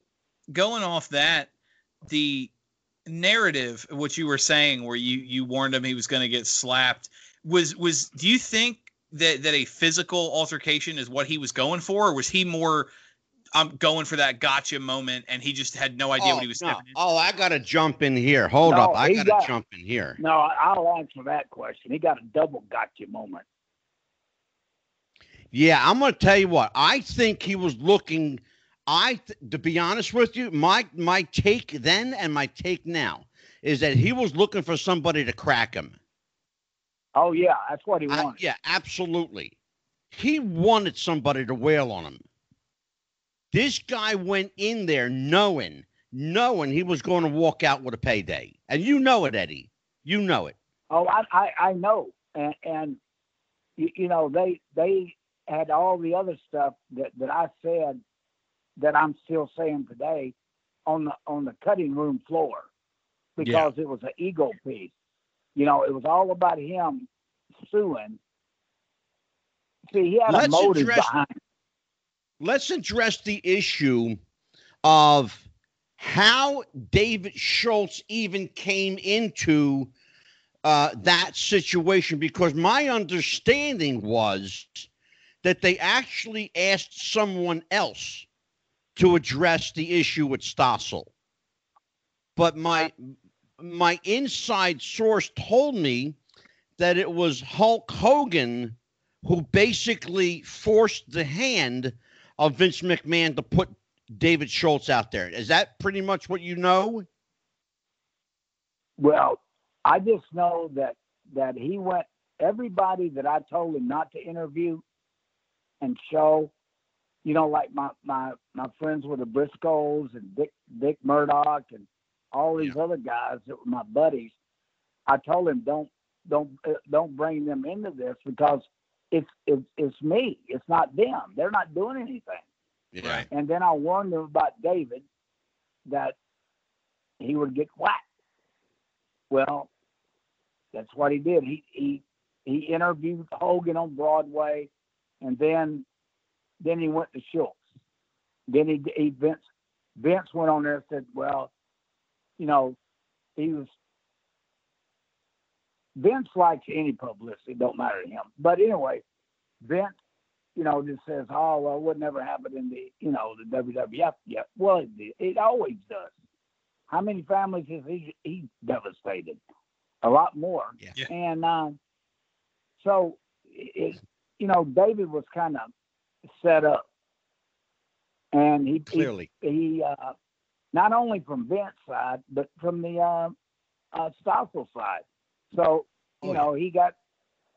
going off that, the narrative, what you were saying, where you you warned him he was going to get slapped, was was. Do you think that that a physical altercation is what he was going for, or was he more? I'm going for that gotcha moment, and he just had no idea oh, what he oh, was no. Oh, I got to jump in here. Hold no, up, I got to jump in here. No, I'll answer that question. He got a double gotcha moment. Yeah, I'm going to tell you what. I think he was looking I, to be honest with you, my my take then and my take now is that he was looking for somebody to crack him. Oh yeah, that's what he wanted. I, yeah, absolutely. He wanted somebody to wail on him. This guy went in there knowing, knowing he was going to walk out with a payday, and you know it, Eddie. You know it. Oh, I I, I know, and and you, you know they they had all the other stuff that that I said that I'm still saying today on the on the cutting room floor because yeah. it was an ego piece. You know, it was all about him suing. See, he had let's a motive address, behind. Let's address the issue of how David Schultz even came into uh, that situation because my understanding was that they actually asked someone else to address the issue with Stossel. But my my inside source told me that it was Hulk Hogan who basically forced the hand of Vince McMahon to put David Schultz out there. Is that pretty much what you know? Well, I just know that that he went everybody that I told him not to interview and show you know, like my my my friends were the Briscos and Dick Dick Murdoch and all these yeah. other guys that were my buddies. I told him don't don't uh, don't bring them into this because it's it's it's me. It's not them. They're not doing anything. Yeah. And then I warned them about David that he would get whacked. Well, that's what he did. He he he interviewed Hogan on Broadway, and then then he went to Schultz. Then he, he Vince Vince went on there and said, "Well, you know, he was Vince likes any publicity, don't matter to him. But anyway, Vince, you know, just says, "Oh well, it would never happen in the you know the WWF yet." Well, it, it always does. How many families has he he devastated? A lot more. Yeah. And uh, so, it, you know, David was kind of set up. And he clearly he, he uh, not only from Vince's side, but from the uh, uh, Stossel side. So you oh, know yeah. he got,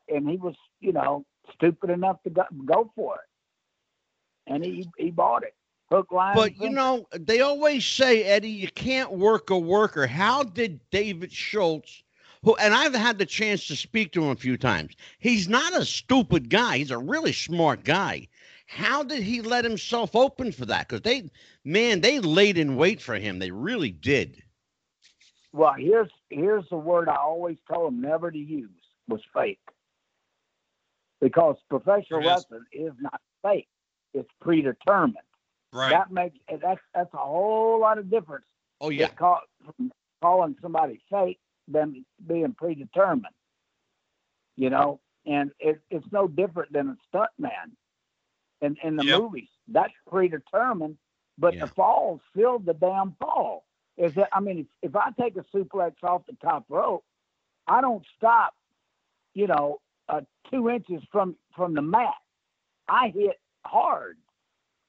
and he was you know stupid enough to go, go for it, and he he bought it. Hook, line, but you know they always say Eddie, you can't work a worker. How did David Schultz? Who, and I've had the chance to speak to him a few times. He's not a stupid guy. He's a really smart guy. How did he let himself open for that? Because they, man, they laid in wait for him. They really did. Well, here's here's the word I always tell him never to use was fake. Because professional wrestling is not fake; it's predetermined. Right. That makes that's that's a whole lot of difference. Oh yeah. Call, calling somebody fake than being predetermined. You know, and it, it's no different than a stunt man in, in the yep. movies. That's predetermined, but yeah. the fall fill the damn fall. Is that I mean, if, if I take a suplex off the top rope, I don't stop, you know, uh, two inches from from the mat. I hit hard,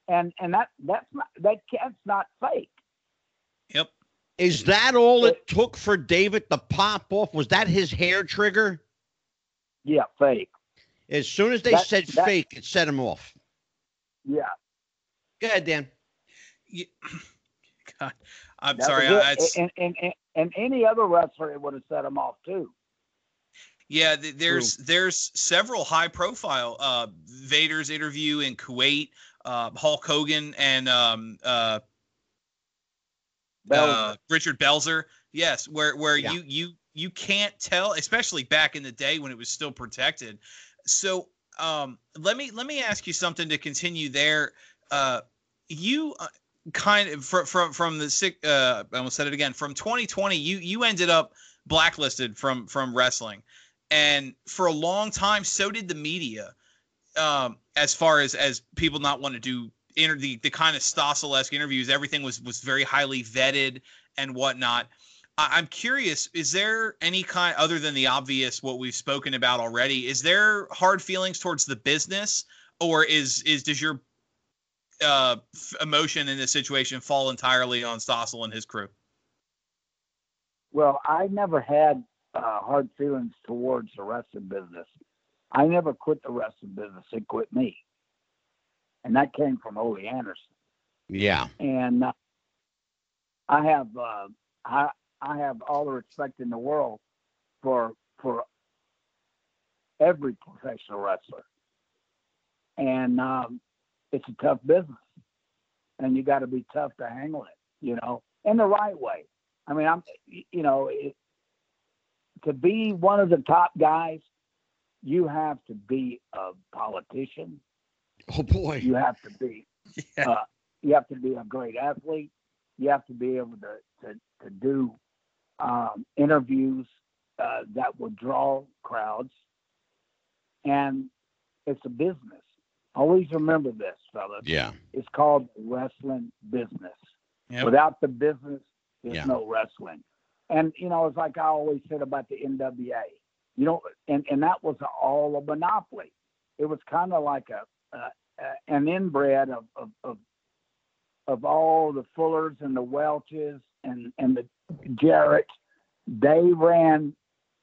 and and that that's not that that's not fake. Yep. Is that all it took for David to pop off? Was that his hair trigger? Yeah, fake. As soon as they That- said that- fake, it set him off. Yeah. Go ahead, Dan. Yeah. [laughs] God, I'm that sorry. I, and, and, and, and any other wrestler, it would have set him off too. Yeah, th- there's there's several high profile uh Vader's interview in Kuwait, uh Hulk Hogan and um uh, Belzer. uh Richard Belzer. Yes, where where Yeah. you you you can't tell, especially back in the day when it was still protected. So um let me let me ask you something to continue there. Uh you uh, kind of from from from the sick uh I almost said it again from 2020 you you ended up blacklisted from from wrestling and for a long time so did the media um as far as as people not want to do inter the, the kind of Stossel-esque interviews everything was was very highly vetted and whatnot i'm curious is there any kind other than the obvious what we've spoken about already is there hard feelings towards the business or is is does your uh f- emotion in this situation fall entirely on Stossel and his crew Well, I never had uh, hard feelings towards the wrestling business. I never quit the wrestling business; it quit me, and that came from Ole Anderson. Yeah. And uh, I have uh, I I have all the respect in the world for for every professional wrestler, and um, it's a tough business, and you got to be tough to handle it, you know, in the right way. I mean, I'm you know it, to be one of the top guys, you have to be a politician. Oh boy. You have to be [laughs] Yeah. uh, you have to be a great athlete. You have to be able to to, to do um, interviews uh, that would draw crowds, and it's a business. Always remember this, fellas. Yeah. It's called wrestling business. Yep. Without the business, there's Yeah. no wrestling. And you know, it's like I always said about the NWA. You know, and and that was all a monopoly. It was kind of like a an inbred of, of of of all the Fullers and the Welches and and the Jarretts. They ran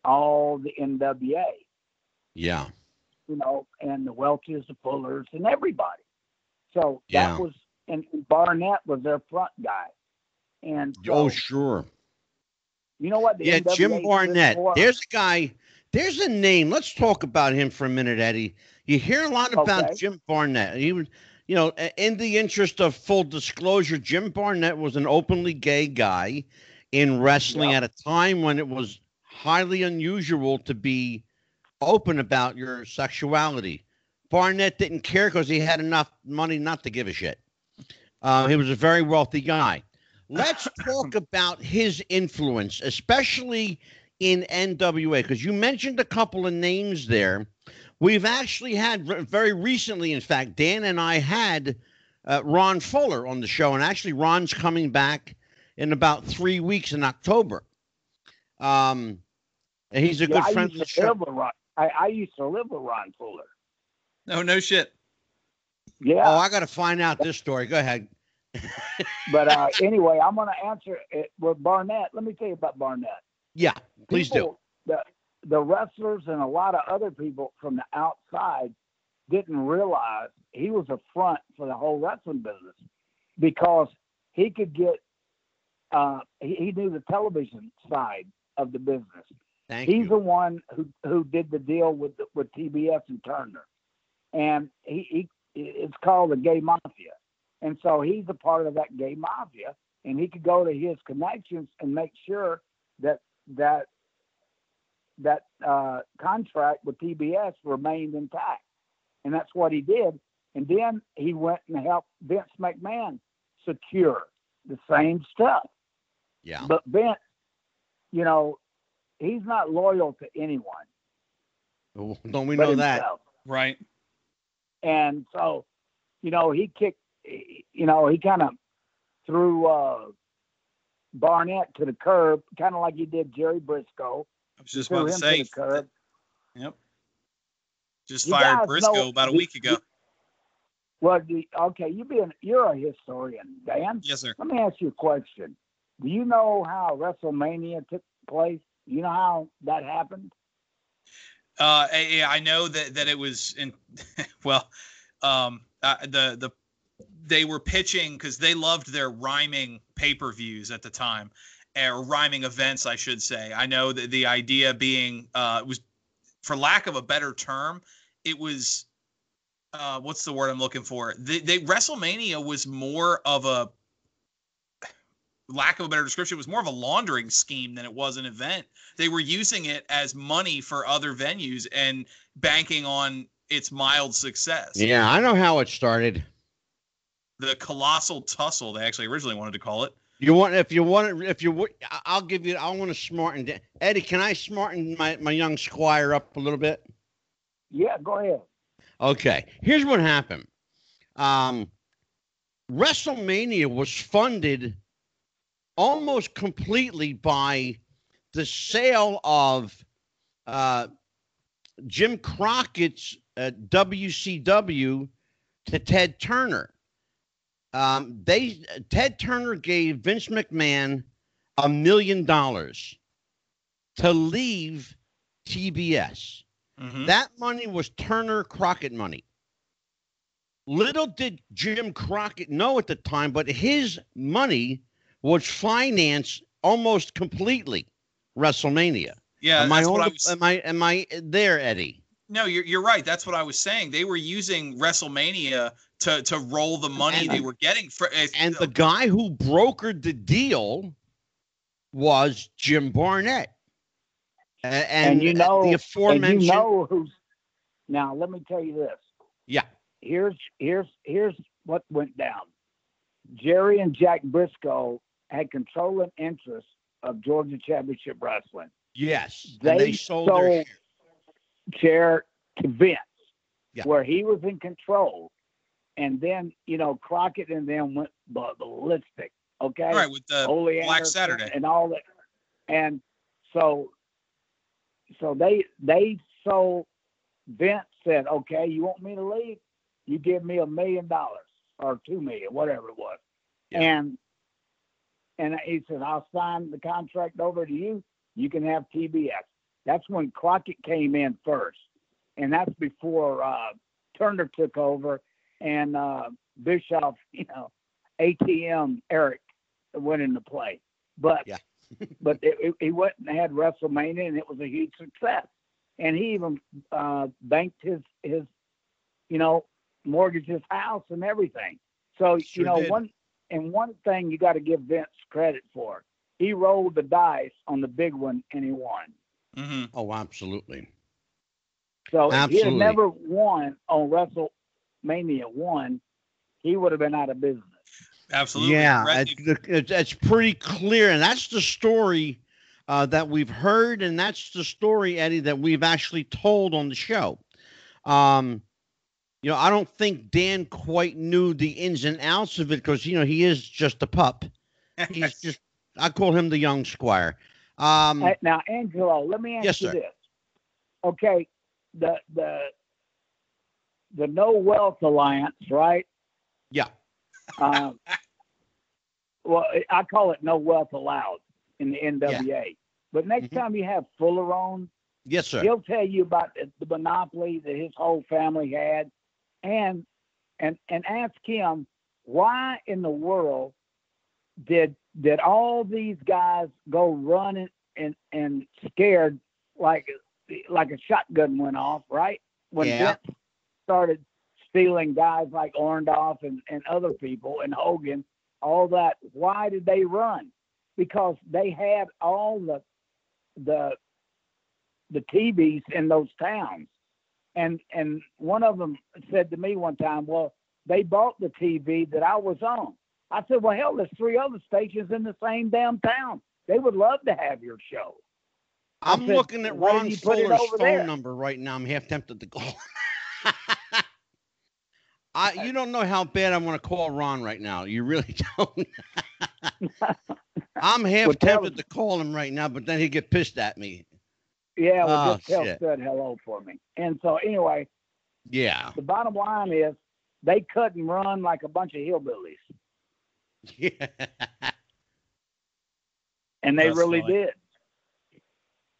all the NWA Yeah. you know, and the Welches, the Fullers, and everybody. So Yeah. that was, and, Barnett was their front guy. And oh, so, Oh, sure. you know what? Yeah, NWA Jim Barnett. There's a guy. There's a name. Let's talk about him for a minute, Eddie. You hear a lot about Okay. Jim Barnett. He was, you know, in the interest of full disclosure, Jim Barnett was an openly gay guy in wrestling Yep. at a time when it was highly unusual to be open about your sexuality. Barnett didn't care because he had enough money not to give a shit. Uh, he was a very wealthy guy. Let's [laughs] talk about his influence, especially in NWA, because you mentioned a couple of names there. We've actually had very recently, in fact, Dan and I had uh, Ron Fuller on the show, and actually, Ron's coming back in about three weeks in October. Um, and he's a Yeah, good I friend of used the to show. live with Ron. I, I used to live with Ron Fuller. no no shit Yeah, Oh, I got to find out this story. Go ahead. [laughs] but uh, anyway, I'm going to answer it with Barnett. Let me tell you about Barnett. Yeah, please do. The, the wrestlers and a lot of other people from the outside didn't realize he was a front for the whole wrestling business because he could get uh, he, he knew the television side of the business. Thank He's you. the one who who did the deal with with TBS and Turner, and he, he it's called the Gay Mafia, and so he's a part of that Gay Mafia, and he could go to his connections and make sure that that that uh, contract with TBS remained intact, and that's what he did. And then he went and helped Vince McMahon secure the same stuff. Yeah. But Vince, you know, he's not loyal to anyone. Don't we but know that? right And so, you know, he kicked, you know, he kind of threw uh, Barnett to the curb, kind of like he did Jerry Brisco. i was just about to say to curb. yep just You fired brisco know- about a week ago Well, the, okay, you being you're a historian, Dan. yes sir Let me ask you a question. Do you know how WrestleMania took place? You know how that happened? Uh, yeah, I know that that it was in. [laughs] well, um, uh, the the they were pitching because they loved their rhyming pay per views at the time, or rhyming events, I should say. I know that the idea being uh, was, for lack of a better term, it was. Uh, what's the word I'm looking for? The, they WrestleMania was more of a lack of a better description, it was more of a laundering scheme than it was an event. They were using it as money for other venues and banking on its mild success. Yeah, I know how it started. The colossal tussle, they actually originally wanted to call it. You want if you want if you I'll give you I want to smarten Eddie. Can I smarten my my young squire up a little bit? Yeah, go ahead. Okay, here's what happened. Um, WrestleMania was funded almost completely by the sale of uh, Jim Crockett's uh, WCW to Ted Turner. Um, they Ted Turner gave Vince McMahon a million dollars to leave TBS. Mm-hmm. That money was Turner Crockett money. Little did Jim Crockett know at the time, but his money would finance almost completely WrestleMania. Yeah, am I, on, was, am I am I there, Eddie? No, you're you're right. That's what I was saying. They were using WrestleMania to to roll the money and, they were getting for. And the guy who brokered the deal was Jim Barnett. And, and you know the aforementioned. you know who's now. Let me tell you this. Yeah. Here's here's here's what went down. Jerry and Jack Brisco had controlling interest of Georgia Championship Wrestling. Yes, they, they sold, sold share to Vince, yeah. where he was in control. And then you know Crockett and them went ballistic. Okay, right with the Ole Black Anderson Saturday and all that. And so, so they they sold. Vince said, "Okay, you want me to leave? You give me a million dollars or two million, whatever it was." Yeah. And and he said, I'll sign the contract over to you. You can have TBS. That's when Crockett came in first. And that's before uh, Turner took over and uh, Bischoff, [laughs] you know, ATM Eric went into play. But yeah. [laughs] but he went and had WrestleMania and it was a huge success. And he even uh, banked his his, you know, mortgaged his house and everything. So sure you know, did. one and one thing you got to give Vince credit for, he rolled the dice on the big one and he won. Mm-hmm. Oh, absolutely. So absolutely. if he had never won on WrestleMania one, he would have been out of business. Absolutely. Yeah, it's, it's, pretty clear, and that's the story uh, that we've heard, and that's the story, Eddie, that we've actually told on the show. Um, you know, I don't think Dan quite knew the ins and outs of it because you know he is just a pup. He's just I call him the young squire. Um, now, Angelo, let me ask yes, you sir. this. Okay, the the the No Wealth Alliance, right? Yeah. Um, well, I call it No Wealth Allowed in the NWA. Yeah. But next mm-hmm. time you have Fuller on, yes, sir, he'll tell you about the monopoly that his whole family had and and and ask him why in the world did did all these guys go running and and scared like like a shotgun went off right? When yeah. Vince started stealing guys like Orndorff and, and other people and Hogan all that why did they run? Because they had all the the the TVs in those towns and and one of them said to me one time, "Well, they bought the TV that I was on." I said, "Well, hell, there's three other stations in the same damn town. They would love to have your show." I'm said, looking at Ron Fuller's phone there? number right now. I'm half tempted to call. [laughs] I, uh, you don't know how bad I want to call Ron right now. You really [laughs] don't. [laughs] I'm half well, tempted to call him right now, but then he'd get pissed at me. Yeah, well, oh, just tell shit. said hello for me. And so anyway, yeah. The bottom line is they cut and run like a bunch of hillbillies. Yeah. [laughs] and they That's really funny. did.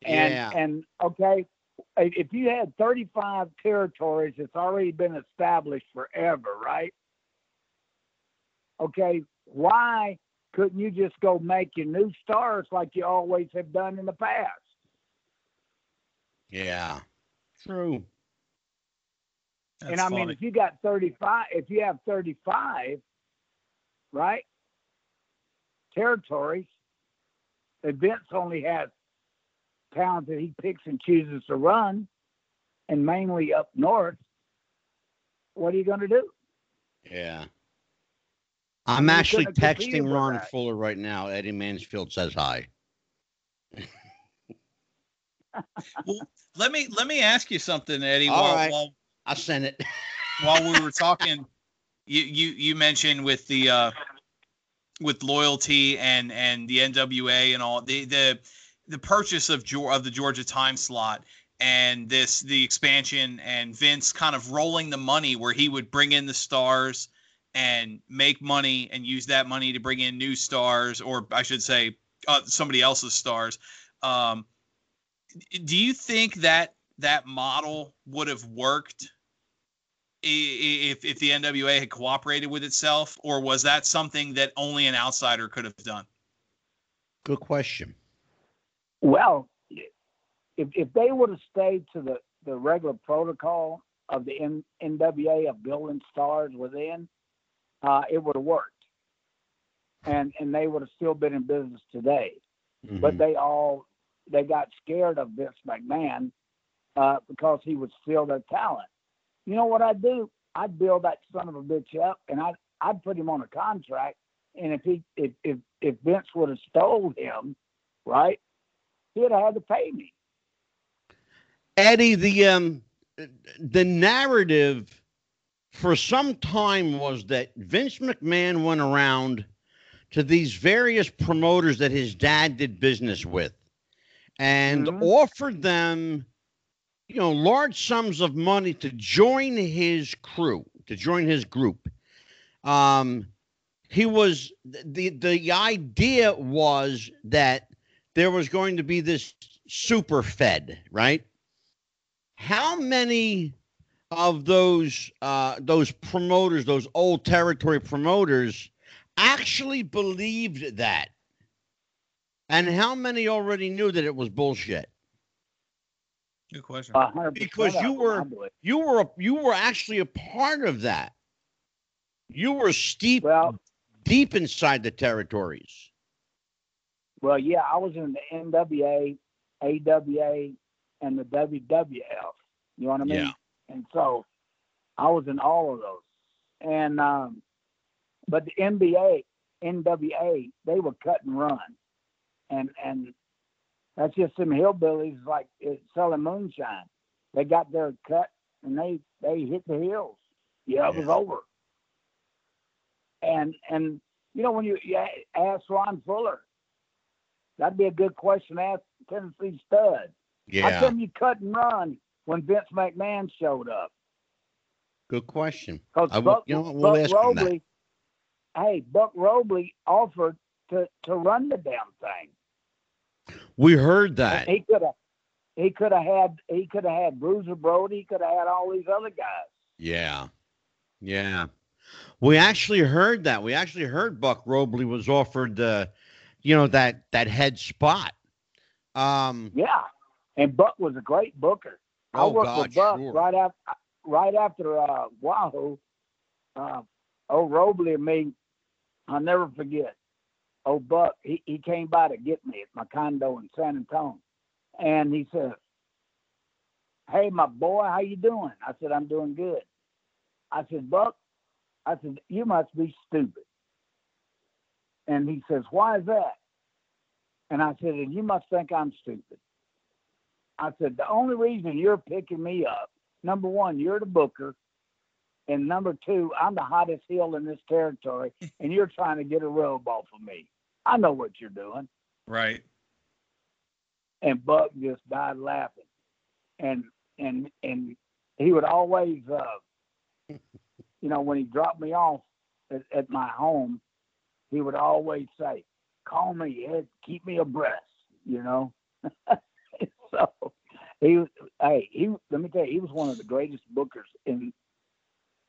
And yeah. and okay, if if you had 35 territories, it's already been established forever, right? Okay, why couldn't you just go make your new stars like you always have done in the past? Yeah. True. That's and I mean, if you got 35, if you have 35, right, territories, then Vince only has towns that he picks and chooses to run, and mainly up north. What are you going to do? Yeah. I I'm mean, you actually couldn't have competed texting Ron that. Fuller right now. Eddie Mansfield says hi. [laughs] let me let me ask you something, Eddie. All while, right. while I sent it. while we were [laughs] talking, you you you mentioned with the uh, with loyalty and and the NWA and all the the the purchase of of the Georgia time slot and this the expansion and Vince kind of rolling the money where he would bring in the stars and make money and use that money to bring in new stars or I should say uh, somebody else's stars. Um, do you think that that model would have worked i- i- if if the NWA had cooperated with itself, or was that something that only an outsider could have done? Good question. Well, if if they would have stayed to the the regular protocol of the N, NWA of building stars within, uh, it would have worked, and and they would have still been in business today. But Mhm. they all they got scared of Vince McMahon uh, because he would steal their talent. You know what I'd do? I'd build that son of a bitch up, and I'd I'd put him on a contract. And if he if if, if Vince would have stole him, right, he'd have had to pay me. Eddie, the um, the narrative for some time was that Vince McMahon went around to these various promoters that his dad did business with and Mhm. offered them, you know, large sums of money to join his crew, to join his group. Um, he was the the idea was that there was going to be this super fed, right? How many of those uh, those promoters, those old territory promoters, actually believed that? And how many already knew that it was bullshit? Good question. A Because you were- You were a, you were actually a part of that. You were steep well, deep inside the territories. well, yeah, I was in the NWA, AWA, and the WWF. You know what I mean? Yeah. And so I was in all of those. And um, but the NBA, NWA, they were cut and run, and and that's just some hillbillies like selling moonshine. They got their cut and they they hit the hills. Yeah, it was over. And and you know when you, you ask Ron Fuller, that'd be a good question to ask Tennessee Stud. Yeah. How come you cut and run when Vince McMahon showed up? Good question. Because Buck, you know we'll Buck ask. Robley, hey, Buck Robley offered to, to run the damn thing. We heard that. He could have, he could have had, he could have had Bruiser Brody. He could have had all these other guys. Yeah. Yeah. We actually heard that. We actually heard Buck Robley was offered uh, you know, that that head spot. Um Yeah, and Buck was a great booker. Oh, I Oh, worked God, with Buck sure. right after, right after uh, Wahoo. Uh, old Robley and me, I'll never forget. Old Buck, he, he came by to get me at my condo in San Antonio, and he said, "Hey, my boy, how you doing?" I said, "I'm doing good." I said, "Buck," I said, "You must be stupid." And he says, "Why is that?" And I said, "And you must think I'm stupid." I said, the only reason you're picking me up, number one, you're the booker. And number two, I'm the hottest heel in this territory, and you're trying to get a robe off of me. I know what you're doing. Right. And Buck just died laughing. And and and he would always uh [laughs] you know, when he dropped me off at, at my home, he would always say, call me, Ed, keep me abreast, you know. [laughs] so he was, hey, he let me tell you, he was one of the greatest bookers in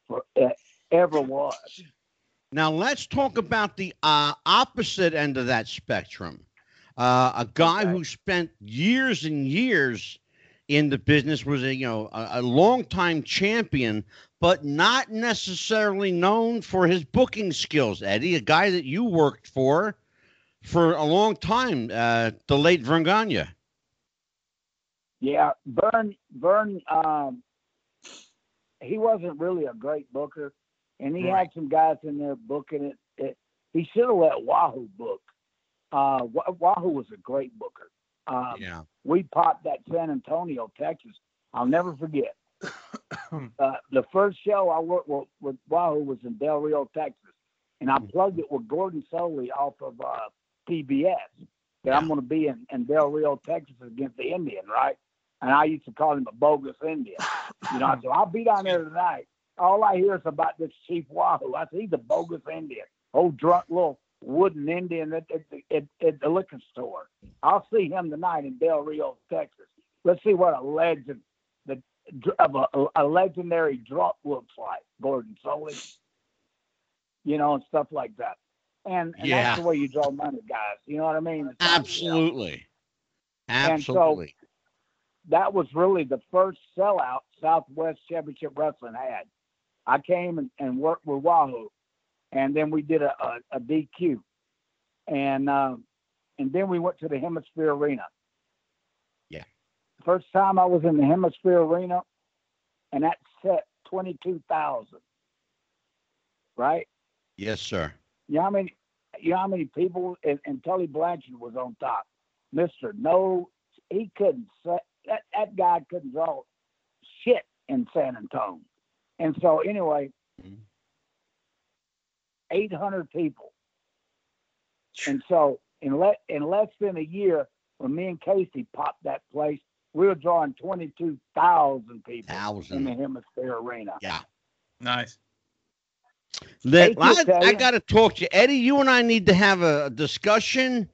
for uh, ever was. Now let's talk about the uh, opposite end of that spectrum. Uh, a guy Okay. who spent years and years in the business was a you know a, a longtime champion, but not necessarily known for his booking skills. Eddie, a guy that you worked for for a long time, uh, the late Verne Gagne. Yeah, Verne Verne um he wasn't really a great booker and he Right. had some guys in there booking it. it he should have let Wahoo book. Uh Wahoo was a great booker. Um Yeah, we popped that San Antonio, Texas. I'll never forget. [coughs] uh, the first show I worked with, with Wahoo was in Del Rio, Texas, and I plugged it with Gordon Solie off of uh, PBS. That I'm going to be in, in Del Rio, Texas against the Indian, right? And I used to call him a bogus Indian. You know, I [laughs] said, I'll be down there tonight. All I hear is about this Chief Wahoo. I said, he's a bogus Indian. Old drunk little wooden Indian at, at, at, at the liquor store. I'll see him tonight in Del Rio, Texas. Let's see what a legend the of a, a legendary drunk looks like, Gordon Solie. You know, and stuff like that. And, and Yeah. that's the way you draw money, guys. You know what I mean? It's you know, absolutely, And so- absolutely. that was really the first sellout Southwest Championship Wrestling had. I came and, and worked with Wahoo, and then we did a, a, a DQ, and um, and then we went to the HemisFair Arena. Yeah. First time I was in the HemisFair Arena, and that set twenty two thousand. Right? yes, sir. You know how many? You know how many people? And, and Tully Blanchard was on top. Mister No, he couldn't. Set, that that guy couldn't draw shit in San Antonio. And so anyway, Mhm. eight hundred people. And so in le- in less than a year, when me and Casey popped that place, we were drawing twenty two thousand people in the HemisFair Arena. Yeah. Nice. Let, I, I got to talk to you, Eddie. You and I need to have a discussion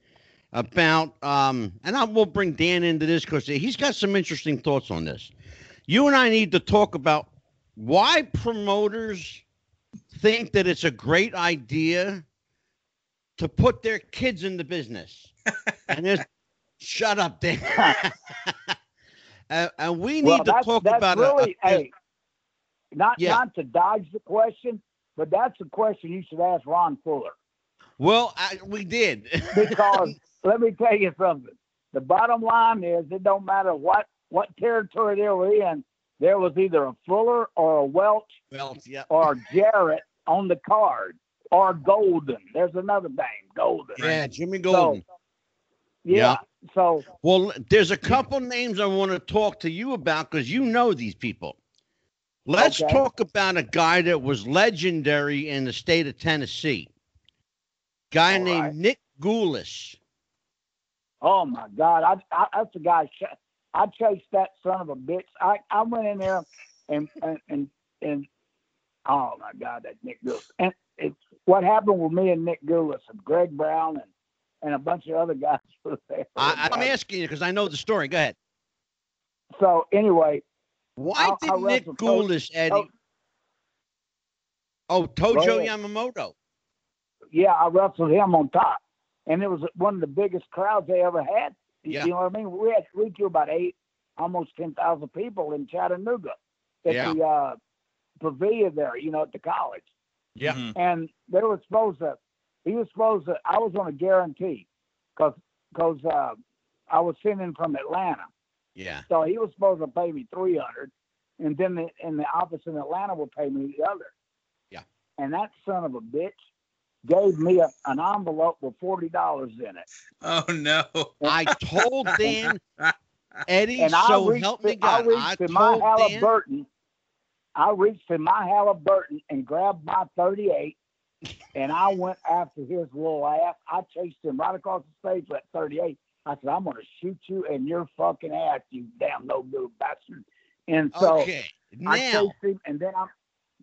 about, um, and I will bring Dan into this because he's got some interesting thoughts on this. You and I need to talk about why promoters think that it's a great idea to put their kids in the business. [laughs] and there's, shut up, Dan. [laughs] [laughs] and, and we need well, to talk about really, a, hey, not Yeah. not to dodge the question, but that's a question you should ask Ron Fuller. well, I, we did Because let me tell you something. The bottom line is it don't matter what what territory they were in. There was either a Fuller or a Welch well, yeah. or Jarrett on the card or Golden. There's another name, Golden. Yeah, Jimmy Golden. Yeah. So well, there's a couple names I want to talk to you about because you know these people. Let's Okay. talk about a guy that was legendary in the state of Tennessee. Guy All named right. Nick Gulas. Oh my God, I, I that's the guy. I chased that son of a bitch. I, I went in there and and and, and oh my God, that Nick Gulas. And it, what happened with me and Nick Gulas and Greg Brown and and a bunch of other guys [laughs] were there. I, I'm asking you because I know the story. Go ahead. so anyway, Why I'll- did I'll Nick Toad- Eddie? Oh, Tojo. Yamamoto. yeah, I wrestled him on top, and it was one of the biggest crowds they ever had. You- Yeah. You know what I mean? We had we drew about eight, almost ten thousand people in Chattanooga at Yeah. the uh, pavilion there. You know, at the college. Yeah. Mhm. and they were supposed to. He was supposed to. I was on a guarantee, because because uh, I was sending from Atlanta, Yeah. so he was supposed to pay me three hundred, and then the, in the office in Atlanta would pay me the other. Yeah. And that son of a bitch gave me a, an envelope with forty dollars in it, Oh no. [laughs] I told Dan, Eddie, and I so reached. help me to- I God. reached I in my told Dan. I reached in my Halliburton and grabbed my 38, and I went after his little ass. I chased him right across the stage with that 38. I said, "I'm going to shoot you in your fucking ass, you damn no good bastard." And so okay. I chased him, and then I'm,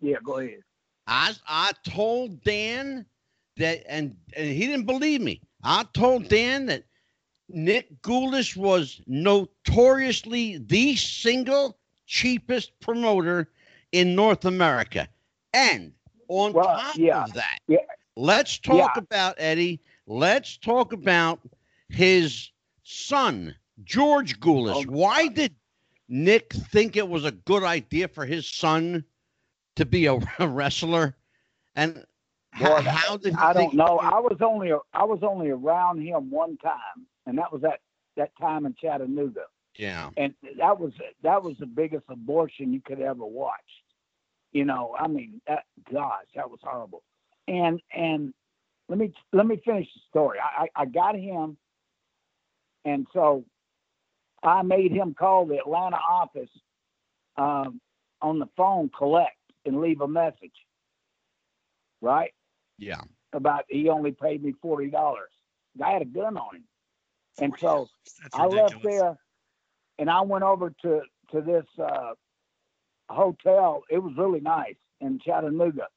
yeah, go ahead. I I told Dan that, and and he didn't believe me. I told Dan that Nick Gulas was notoriously the single cheapest promoter in North America. And on Well, top yeah. of that, Yeah. let's talk Yeah. about Eddie. Let's talk about his son, George Gulas. Oh, Why did Nick think it was a good idea for his son to be a, a [laughs] wrestler? And Boy, how did I don't know. I was only I was only around him one time, and that was at that time in Chattanooga, Yeah. and that was that was the biggest abortion you could ever watch. You know, I mean, that, gosh, that was horrible. And and let me let me finish the story. I I, I got him, and so I made him call the Atlanta office um, on the phone, collect, and leave a message. Right Yeah. about he only paid me forty dollars. I had a gun on him, and so I left there, and I went over to to this uh, hotel. It was really nice in Chattanooga,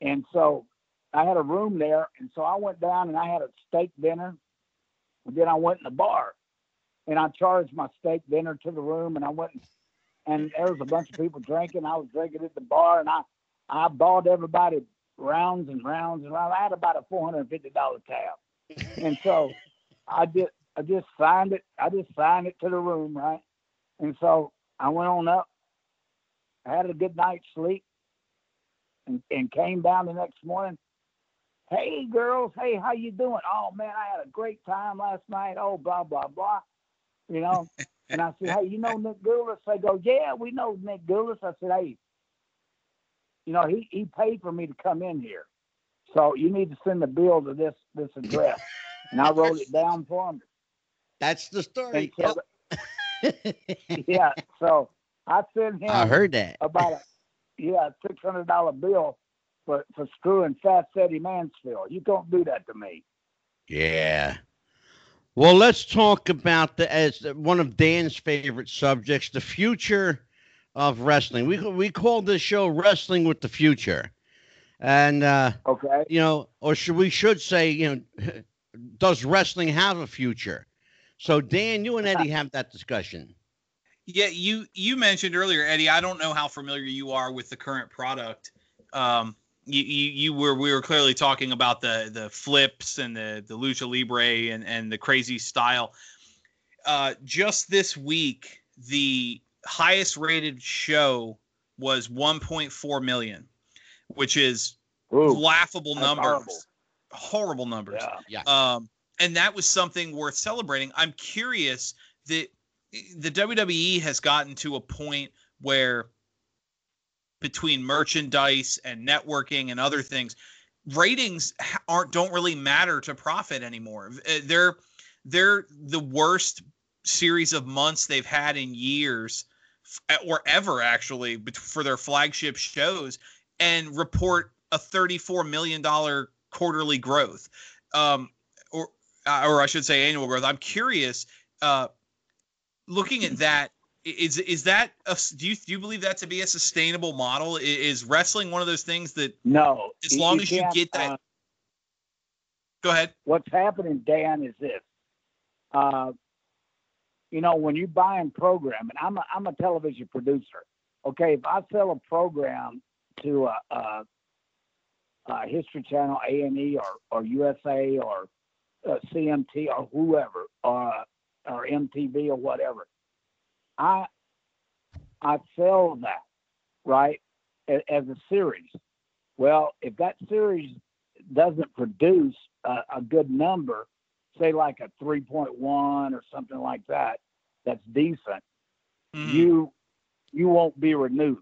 and so I had a room there, and so I went down and I had a steak dinner. And then I went in the bar, and I charged my steak dinner to the room, and I went, and there was a bunch of people drinking. I was drinking at the bar, and I I bought everybody rounds and rounds and rounds. I had about a four hundred and fifty dollar tab, and so I just I just signed it. I just signed it to the room, right? And so I went on up. I had a good night's sleep, and, and came down the next morning. Hey girls, hey, how you doing? Oh man, I had a great time last night. Oh blah blah blah, you know. and I said, hey, you know Nick Gulas? They go, yeah, we know Nick Gulas. I said, hey, you know, he he paid for me to come in here, so you need to send the bill to this this address. [laughs] and I wrote it down for him. That's the story. Yep. Oh. [laughs] yeah, so I sent him I heard that. about a yeah six hundred dollar bill for for screwing Fat Eddie Mansfield. You don't do that to me. Yeah. Well, let's talk about the as one of Dan's favorite subjects, the future of wrestling. We we call this show "Wrestling with the Future," and uh, Okay. you know, or should we should say, you know, [laughs] does wrestling have a future? So, Dan, you and Eddie have that discussion. Yeah, you you mentioned earlier, Eddie. I don't know how familiar you are with the current product. Um, you, you you were we were clearly talking about the the flips and the the lucha libre and and the crazy style. Uh, just this week, the highest rated show was 1.4 million, which is Ooh, laughable numbers, horrible. horrible numbers. yeah. Um, and that was something worth celebrating. I'm curious that the WWE has gotten to a point where between merchandise and networking and other things, ratings aren't don't really matter to profit anymore. Uh, They're they're the worst series of months they've had in years f- or ever actually for their flagship shows and report a 34 million dollar quarterly growth um or uh, or I should say annual growth I'm curious uh looking at that is is that a, do you do you believe that to be a sustainable model is wrestling one of those things that No. as long as you get that uh, go ahead what's happening, Dan, is this. Uh, you know, when you buy and program, and I'm a, I'm a television producer. Okay, if I sell a program to a, a, a History Channel, A and E, or or USA, or uh, CMT, or whoever, or or MTV, or whatever, I I sell that right a- as a series. Well, if that series doesn't produce a, a good number, say like a 3.1 or something like that, that's decent, Mhm. you you won't be renewed.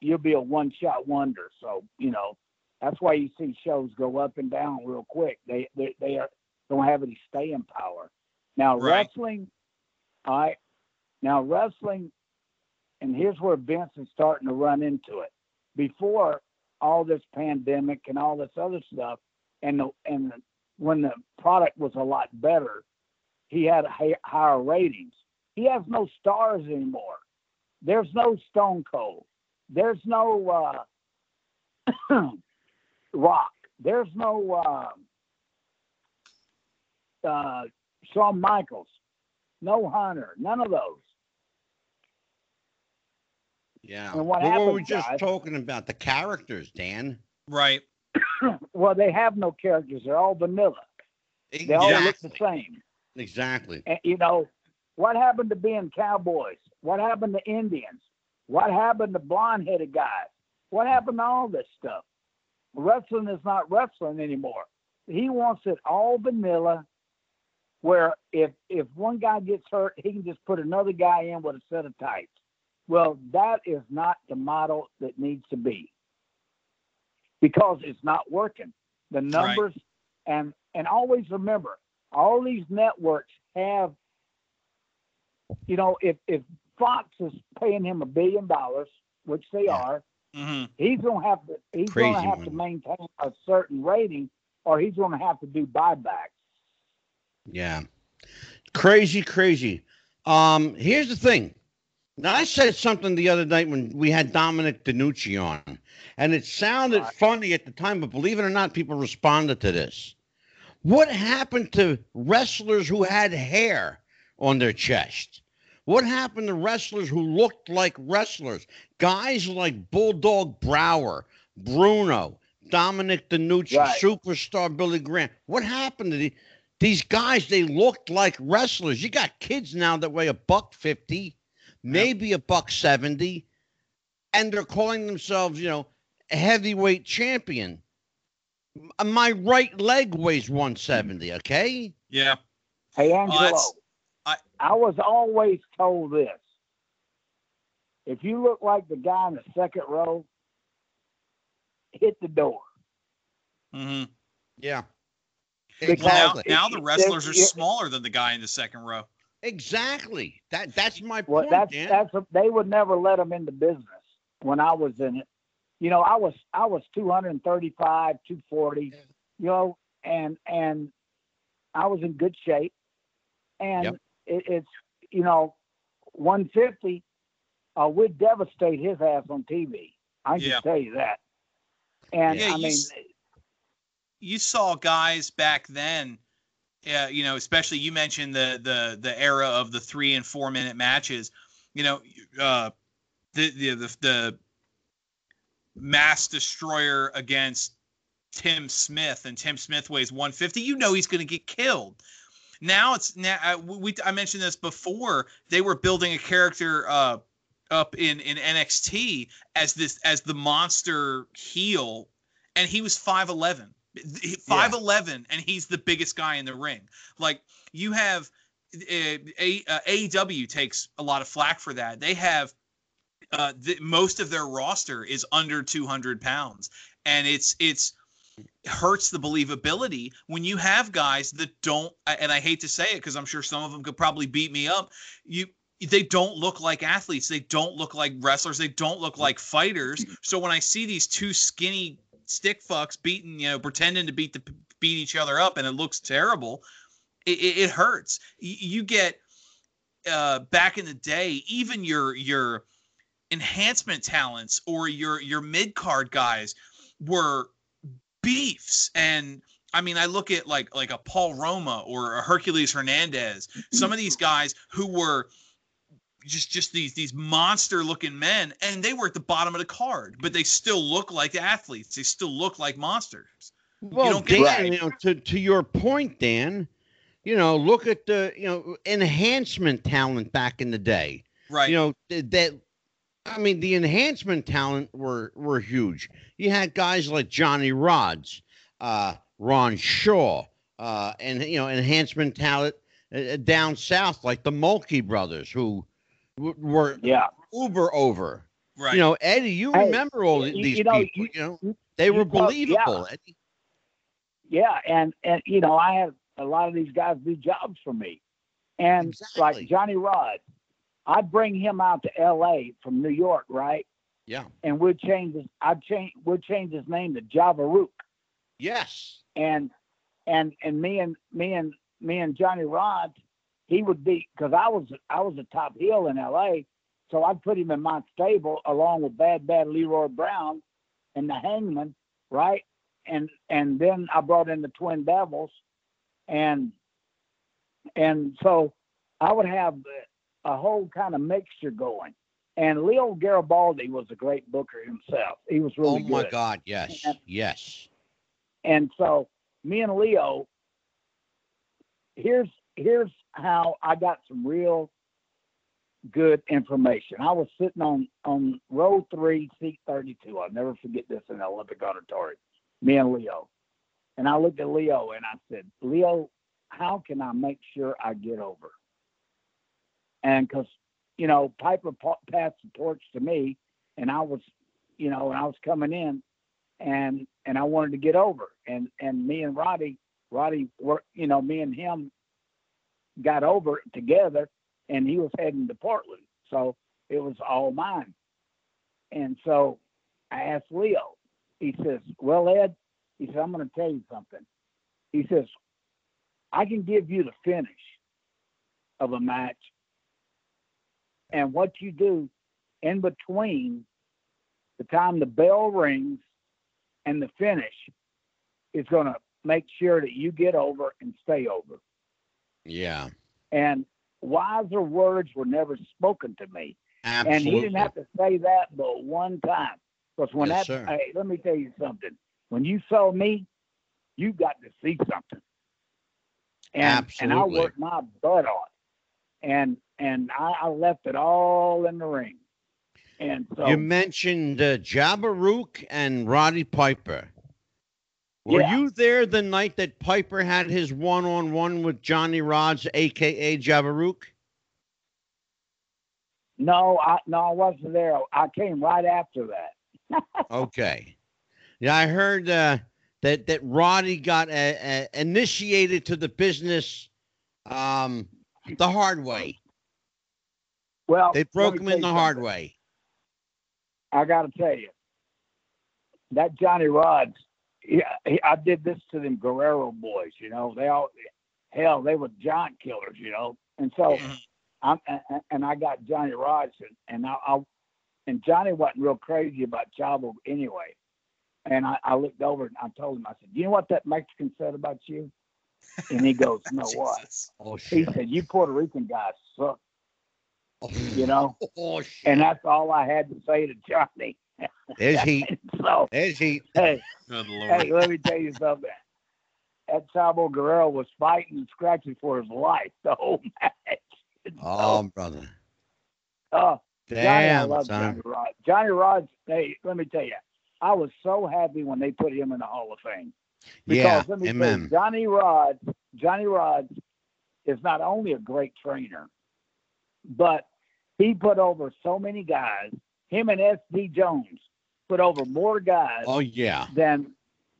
You'll be a one shot wonder. So you know that's why you see shows go up and down real quick. They they they are, don't have any staying power. Now Right. wrestling, all right. Now wrestling, and here's where Vince is starting to run into it. Before all this pandemic and all this other stuff, and the and the, when the product was a lot better, he had hi- higher ratings. He has no stars anymore. There's no Stone Cold. There's no uh, [clears throat] Rock. There's no uh, uh, Shawn Michaels, no Hunter, none of those. Yeah. And what Well, happens, we just guys- talking about the characters, Dan. Right. [clears throat] Well, they have no characters. They're all vanilla. They all look the same. Exactly. And, you know, what happened to being cowboys? What happened to Indians? What happened to blonde headed guys? What happened to all this stuff? Wrestling is not wrestling anymore. He wants it all vanilla, where if if one guy gets hurt, he can just put another guy in with a set of tights. Well, that is not the model that needs to be because it's not working. The numbers and and always remember, all these networks have, you know, if if Fox is paying him a billion dollars, which they Yeah. are, hmm he's gonna have to he's gonna Crazy have to maintain a certain rating, or he's gonna have to do buybacks. Yeah. Crazy, crazy. Um, here's the thing. Now I said something the other night when we had Dominic DeNucci on, and it sounded Right. funny at the time, but believe it or not, people responded to this. What happened to wrestlers who had hair on their chest? What happened to wrestlers who looked like wrestlers? Guys like Bulldog Brower, Bruno, Dominic DeNucci, Right. superstar Billy Graham. What happened to the, these guys? They looked like wrestlers. You got kids now that weigh a buck fifty, maybe a buck seventy, and they're calling themselves, you know, a heavyweight champion. My right leg weighs 170, okay? Yeah. Hey Angelo, that's- I, I- was always told this. If you look like the guy in the second row, hit the door. Mm-hmm. Yeah. Because Well, now, Exactly. now the wrestlers are smaller than the guy in the second row. Exactly. That that's my Well, point, that's Dan. that's a, they would never let them into business when I was in it. You know, I was I was 235, 240, you know, and and I was in good shape. And Yep. It, it's you know, 150 uh, would devastate his ass on TV. I can Yeah. tell you that. And Yeah, I you mean, s- You saw guys back then, uh, you know, especially you mentioned the the the era of the three and four minute matches. You know, uh, the the the, the mass destroyer against Tim Smith, and Tim Smith weighs 150. You know he's going to get killed. Now it's now uh, we I mentioned this before. They were building a character uh, up in in NXT as this as the monster heel, and he was 5'11. 5'11 and he's the biggest guy in the ring. Like you have uh, a, uh, AEW takes a lot of flack for that. They have uh, the, most of their roster is under 200 pounds, and it's it's hurts the believability when you have guys that don't. And I hate to say it because I'm sure some of them could probably beat me up. You they don't look like athletes. They don't look like wrestlers. They don't look like fighters. [clears throat] So when I see these two skinny stick fucks beating, you know, pretending to beat the beat each other up, and it looks terrible, it, it, it hurts. You get uh, back in the day, even your your enhancement talents or your your mid card guys were beefs and I mean, I look at like like a Paul Roma or a Hercules Hernandez, some of these [laughs] guys who were just just these these monster looking men, and they were at the bottom of the card, but they still look like athletes. They still look like monsters. Well, don't get Dan, that. you know, to, to your point, Dan, you know, look at the, you know, enhancement talent back in the day. Right. You know, th- that I mean, the enhancement talent were were huge. You had guys like Johnny Rodz, uh, Ron Shaw, uh, and you know, enhancement talent uh, down south like the Mulkey brothers, who w- were yeah. uber over. right. You know, Eddie, you Hey, remember all you- these you know, people? you- You, know, they you were talk- believable. Eddie. Yeah, and and you know, I had a lot of these guys do jobs for me, and Exactly. like Johnny Rod, I'd bring him out to L.A. from New York, right? Yeah. And we'd change his, I'd change, we'd change his name to Java Ruuk, Yes. and and and me and me and me and Johnny Rod, he would be because I was I was a top heel in L.A. So I'd put him in my stable along with Bad Bad Leroy Brown and the Hangman, right? And and then I brought in the Twin Devils, and and so I would have a whole kind of mixture going. And Leo Garibaldi was a great booker himself. He was really good. oh my good. God, yes, And- yes. And so me and Leo, here's here's how I got some real good information. I was sitting on on row three, seat thirty two. I'll never forget this in the Olympic Auditorium. Me and Leo. And I looked at Leo and I said, Leo, how can I make sure I get over? And because, you know, Piper pa- passed the torch to me and I was, you know, and I was coming in and and I wanted to get over. And and me and Roddy, Roddy were, you know, me and him got over together, and he was heading to Portland, so it was all mine. And so I asked Leo. He says, "Well, Ed," he said, "I'm going to tell you something." He says, "I can give you the finish of a match, and what you do in between the time the bell rings and the finish is going to make sure that you get over and stay over. Yeah, And wiser words were never spoken to me. absolutely. And he didn't have to say that but one time. Because when Yes, that, hey, let me tell you something. When you saw me, you got to see something. And and I Absolutely. worked my butt off. And and I, I left it all in the ring. And so You mentioned uh, and Roddy Piper. Were Yeah. you there the night that Piper had his one-on-one with Johnny Rodz, aka Java Ruuk no, I no, I wasn't there. I came right after that. [laughs] Okay. Yeah, I heard uh, that that Roddy got uh, uh, initiated to the business um, the hard way. Well, They broke him in the hard something. way. I got to tell you, that Johnny Rodz, yeah, he, I did this to them Guerrero boys. You know, they all, hell, they were giant killers. You know, and so Mhm. I'm, and, and I got Johnny Rodz, and, and I, I, and Johnny wasn't real crazy about Chavo anyway. And I, I looked over and I told him, I said, you know what that Mexican said about you? And he goes, no [laughs] what? Oh He said, you Puerto Rican guys suck. Oh, you know, [laughs] Oh shit! and that's all I had to say to Johnny. [laughs] There's heat. so, There's heat. hey, Good lord. hey, let me tell you something. That Chavo Guerrero was fighting and scratching for his life the whole match. So, Oh, brother. oh, Johnny, I Damn, love son. Johnny Rod. Johnny Rod's, hey, let me tell you, I was so happy when they put him in the Hall of Fame. Because Yeah, amen. you, Johnny Rod, Johnny Rod is not only a great trainer, but he put over so many guys. Him and S.D. Jones put over more guys Oh yeah. than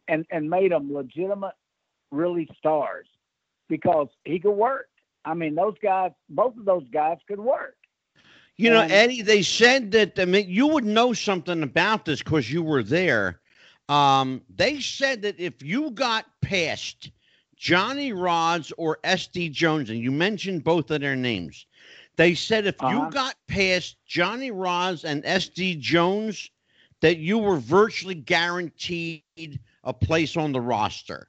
and and made them legitimate, really stars because he could work. I mean, those guys, both of those guys could work. You know, Eddie, they said that I mean you would know something about this because you were there. Um, they said that if you got past Johnny Rodz or SD Jones, and you mentioned both of their names, they said if Uh-huh. you got past Johnny Rodz and SD Jones, that you were virtually guaranteed a place on the roster.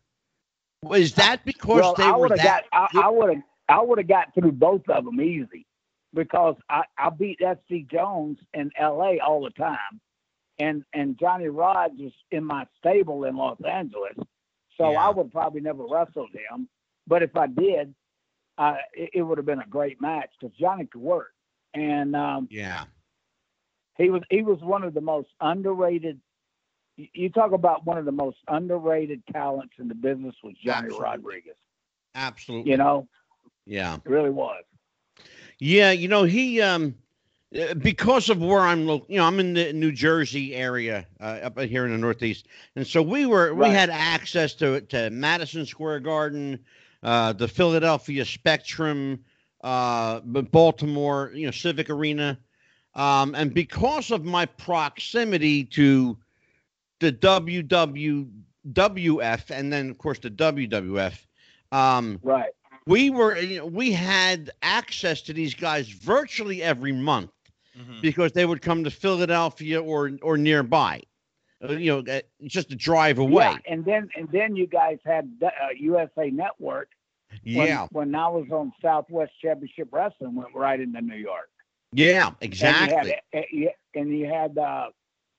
Was that because well, they I were that? got, I, would have, I would have got through both of them easy because I, I beat S.D. Jones in L.A. all the time, and and Johnny Rodz was in my stable in Los Angeles, so Yeah. I would probably never wrestled him. But if I did, uh, it, it would have been a great match because Johnny could work, and um, yeah. he was he was one of the most underrated. you- talk about one of the most underrated talents in the business was Johnny Absolutely. Rodriguez. Absolutely. You know, Yeah. it really was. Yeah, you know he um because of where I'm you know I'm in the New Jersey area uh, up here in the Northeast, and so we were we had access to to Madison Square Garden, uh, the Philadelphia Spectrum, uh, Baltimore, you know Civic Arena, um, and because of my proximity to the WWF and then of course the WWF. Um, Right. we were you know, we had access to these guys virtually every month Mhm. because they would come to Philadelphia or or nearby. Uh, you know, uh, just a drive away. Yeah, and then and then you guys had uh, USA Network, Yeah. When, when I was on Southwest Championship Wrestling, went right into New York. Yeah, exactly. And you had, and you had uh,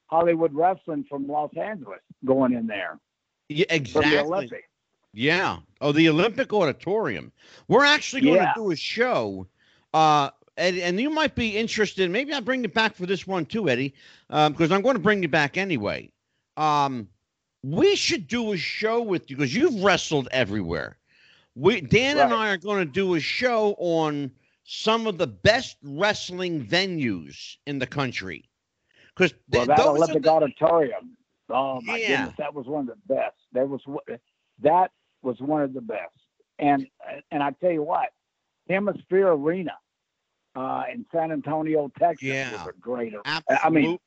Hollywood Wrestling from Los Angeles going in there. Yeah, From the exactly. Yeah. Oh, the Olympic Auditorium. We're actually going Yeah. to do a show. Uh, and, and you might be interested. Maybe I'll bring you back for this one too, Eddie, because I'm going to bring you back anyway. Um, we should do a show with you because you've wrestled everywhere. We Dan and I are going to do a show on some of the best wrestling venues in the country. Because Well, that Olympic the- Auditorium. Oh my Yeah. goodness, that was one of the best. That was that was one of the best. And and I tell you what, HemisFair Arena uh, in San Antonio, Texas, Yeah. was a great. absolutely. I mean,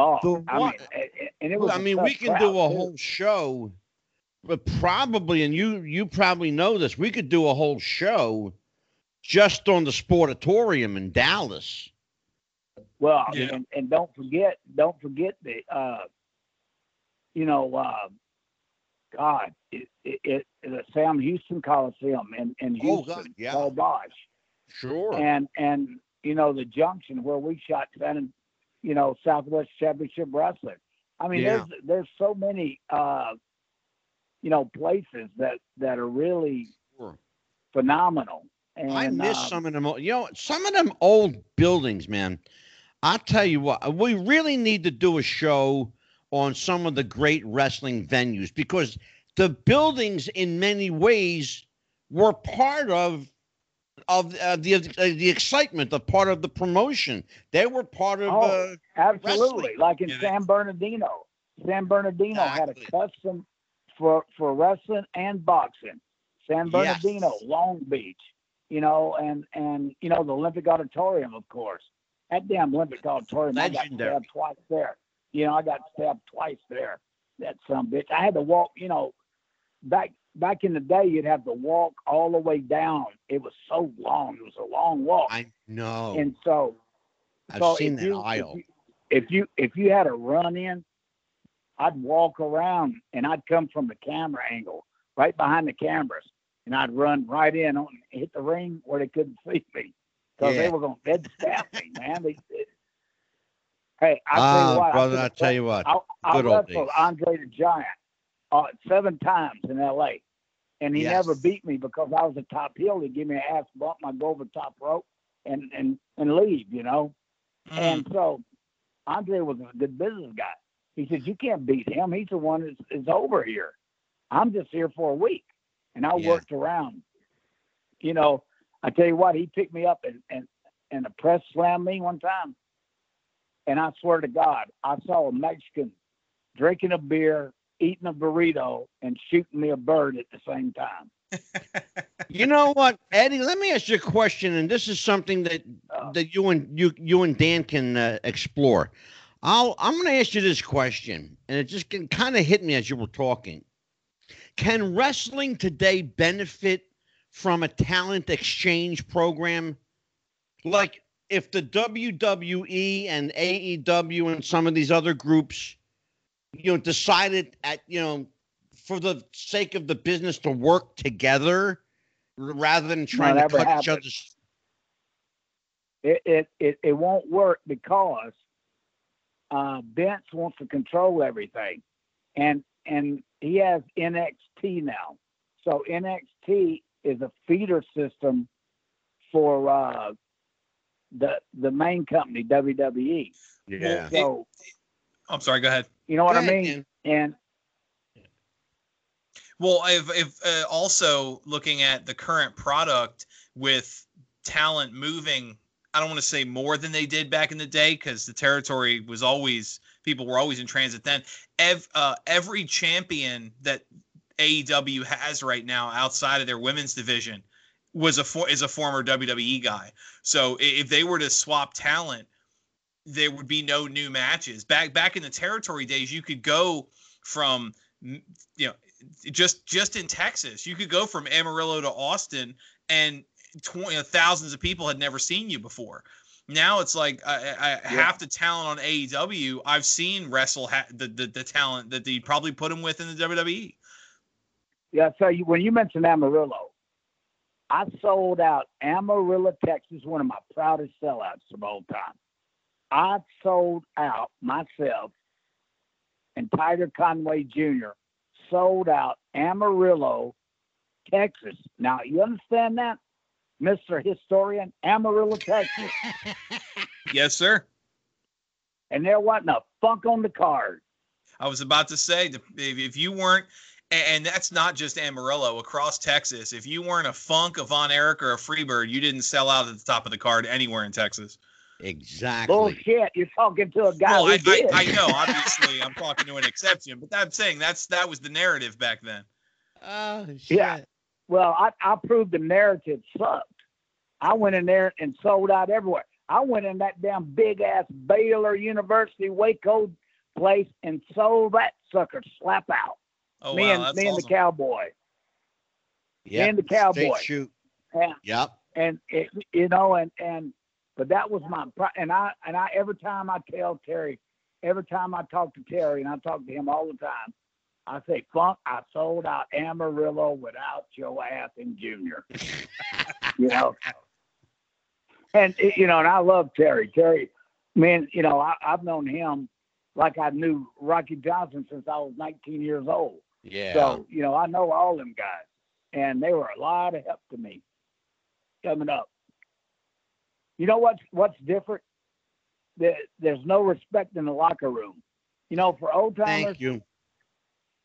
Oh, The I one- mean, and- it was. I mean, we can crowd, do a too. whole show, but probably, and you you probably know this. We could do a whole show just on the Sportatorium in Dallas. Well, Yeah. and, and don't forget, don't forget the, uh, you know, uh, God, it, it, it, the Sam Houston Coliseum in, in Oh, Houston, God, yeah. Paul Boesch, Sure. and and you know the Junction where we shot San, you know, Southwest Championship Wrestling. I mean, Yeah. there's there's so many, uh, you know, places that that are really Sure. phenomenal. And I miss uh, some of them. You know, some of them old buildings, man. I'll tell you what, we really need to do a show on some of the great wrestling venues because the buildings, in many ways, were part of of uh, the uh, the excitement, the part of the promotion. They were part of. Oh, uh, Absolutely, wrestling. like in Yeah, San Bernardino. San Bernardino had a custom for for wrestling and boxing. San Yes. Bernardino, Long Beach, you know, and and you know the Olympic Auditorium, of course. That damn Olympic Auditorium, I got Legendary. stabbed twice there. You know, I got stabbed twice there. That some bitch. I had to walk. You know, back back in the day, you'd have to walk all the way down. It was so long. It was a long walk. I know. and so I've so seen that you, aisle. If you, if you if you had a run in, I'd walk around and I'd come from the camera angle, right behind the cameras, and I'd run right in on hit the ring where they couldn't see me because Yeah. they were going to dead stab me, man. They, they- hey, I tell Ah, you what, brother, I, I tell you what. I, I good old wrestled days. Andre the Giant uh, seven times in L.A. And he Yes. never beat me because I was a top heel. He'd give me an ass bump, I'd go over top rope and, and, and leave, you know. Mm. And so Andre was a good business guy. He said, You can't beat him. He's the one that's is over here. I'm just here for a week. And I Yeah. worked around. You know, I tell you what, he picked me up and, and, and a press slammed me one time. And I swear to God, I saw a Mexican drinking a beer, eating a burrito, and shooting me a bird at the same time. [laughs] You know what, Eddie? Let me ask you a question, and this is something that Uh, that you and you you and Dan can uh, explore. I'll I'm going to ask you this question, and it just can kind of hit me as you were talking. Can wrestling today benefit from a talent exchange program? Like if the WWE and AEW and some of these other groups, you know, decided at you know for the sake of the business to work together rather than trying to never cut each happened. other's it it it, it won't work because uh, Vince wants to control everything, and and he has NXT now. So NXT is a feeder system for uh, the the main company WWE. Yeah. So I'm sorry. Go ahead. you know what Go I mean? Dan. And Well, if if uh, also looking at the current product with talent moving, I don't want to say more than they did back in the day because the territory was always people were always in transit then. Ev, uh, every champion that AEW has right now outside of their women's division was a for, is a former WWE guy. So if they were to swap talent, there would be no new matches. Back back in the territory days, you could go from you know just just in Texas, you could go from Amarillo to Austin, and twenty thousands of people had never seen you before. Now it's like I, I, half the talent on AEW I've seen wrestle ha- the, the the talent that they probably put him with in the. WWE. Yeah, so you, when you mentioned Amarillo, I sold out Amarillo, Texas, one of my proudest sellouts of all time. I sold out myself and Tiger Conway Jr. sold out Amarillo, Texas. Now, you understand that, Mr. Historian? Amarillo, Texas. [laughs] yes, sir. And there wasn't a funk on the card. I was about to say, if you weren't, and that's not just Amarillo, across Texas, if you weren't a Funk, a Von Erich, or a Freebird, you didn't sell out at the top of the card anywhere in Texas. Exactly. Bullshit. You're talking to a guy well, who I, did. I, I know, [laughs] obviously, I'm talking to an exception, but I'm saying that's that was the narrative back then. Oh, shit. Yeah. Well, I, I proved the narrative sucked. I went in there and sold out everywhere. I went in that damn big ass Baylor University Waco place and sold that sucker slap out. Oh me wow, and that's me and awesome. the cowboy. Yep. and the Cowboy. Straight shoot. Yeah. Yep. and it, you know and and but that was my and I and I every time I tell Terry, every time I talk to Terry and I talk to him all the time, I say, Funk, I sold out Amarillo without Joe Athen Jr. you know. And you know, and I love Terry. Terry, man, you know, I, I've known him like I knew Rocky Johnson since I was 19 years old. Yeah. So, you know, I know all them guys, and they were a lot of help to me coming up. You know what's what's different? There, there's no respect in the locker room. You know, for old timers, Thank you.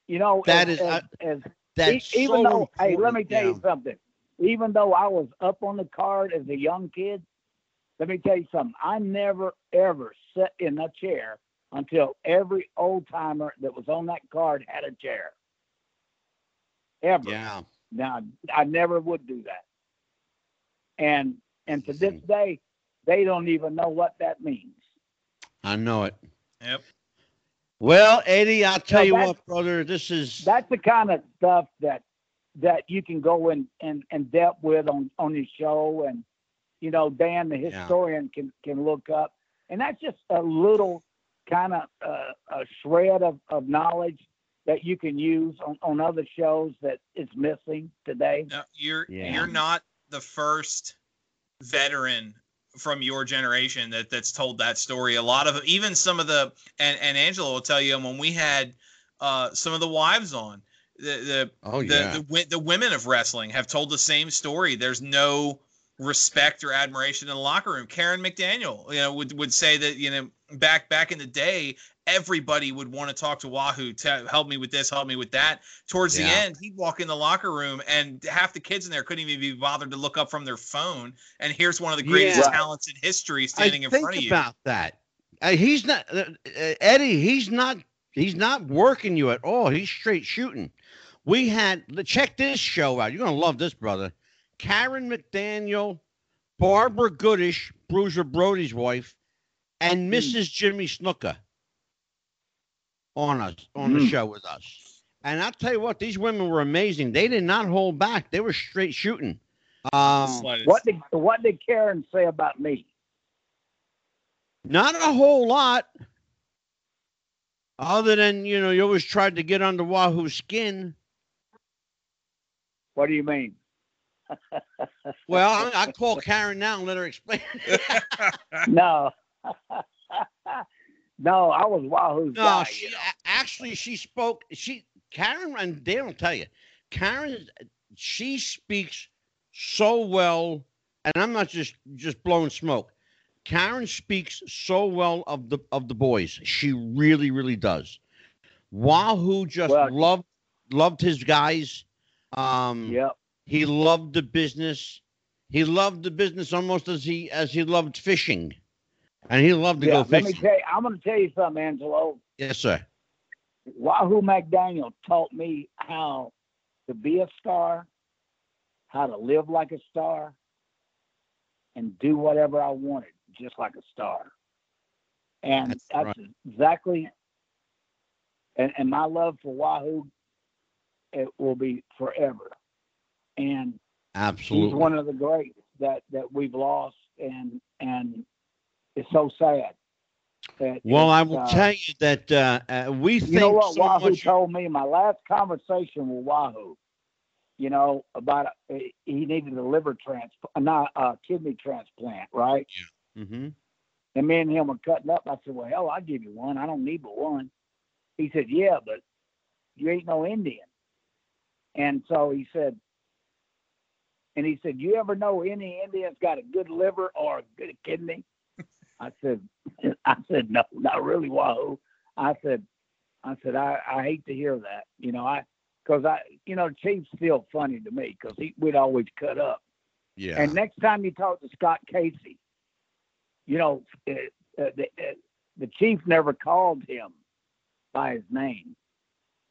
you know, That as, is- uh, as, as That's even so though, hey, let me tell yeah. you something. Even though I was up on the card as a young kid, let me tell you something. I never ever sat in a chair until every old timer that was on that card had a chair. Ever. Yeah. Now I never would do that. And and to this day, they don't even know what that means. I know it. Yep. Well, Eddie, I'll tell No, you what, brother. This is That's the kind of stuff that that you can go in and, and depth with on, on your show and you know, Dan the Yeah. historian can, can look up. And that's just a little kind of uh, a shred of, of knowledge that you can use on, on other shows that is missing today. No, you're Yeah. you're not the first veteran from your generation that that's told that story. A lot of even some of the and and Angela will tell you when we had uh, some of the wives on the the oh the, yeah. the wi- the women of wrestling have told the same story. There's no respect or admiration in the locker room. Karen McDaniel, you know, would would say that you know back back in the day, everybody would want to talk to Wahoo to help me with this, help me with that. Towards the end, he'd walk in the locker room and half the kids in there couldn't even be bothered to look up from their phone. And here's one of the greatest Yeah. talents in history standing I in front of you. about that. Uh, he's not uh, uh, Eddie. He's not. He's not working you at all. He's straight shooting. We had the check this show out. You're gonna love this, brother. Karen McDaniel, Barbara Goodish, Bruiser Brody's wife, and Hmm. Mrs. Jimmy Snuka on us on the Hmm. show with us. And I'll tell you what, these women were amazing. They did not hold back. They were straight shooting. Um, What did what did Karen say about me? Not a whole lot. Other than, you know, you always tried to get under Wahoo's skin. What do you mean? Well, I, I call Karen now and let her explain. [laughs] no. [laughs] no, I was Wahoo's no, guy. she you know. actually she spoke. She Karen and Dan will tell you, Karen, she speaks so well, and I'm not just just blowing smoke. Karen speaks so well of the of the boys. She really, really does. Wahoo just Well- loved loved his guys. Um, Yep. He loved the business. He loved the business almost as he as he loved fishing, and he loved to Yeah, go let me fishing. tell you, I'm going to tell you something, Angelo. yes, sir. Wahoo McDaniel taught me how to be a star, how to live like a star, and do whatever I wanted, just like a star. And That's that's, right. exactly. And, and my love for Wahoo, it will be forever. And Absolutely. he's one of the greats that that we've lost, and and it's so sad. That well, I will uh, tell you that uh, uh, we think You know what so Wahoo much. told me? My last conversation with Wahoo, you know, about a, he needed a liver transplant, not a kidney transplant, right? Mm-hmm. And me and him were cutting up. I said, "Well, hell, I'll give you one. I don't need but one." He said, "Yeah, but you ain't no Indian." And so he said, and he said, "You ever know any Indians got a good liver or a good kidney?" I said, [laughs] "I said no, not really, Wahoo." I said, "I said I, I hate to hear that. You know, I because I, you know, Chief's still funny to me because we'd always cut up. Yeah. And next time you talk to Scott Casey, you know, uh, uh, the, uh, the Chief never called him by his name.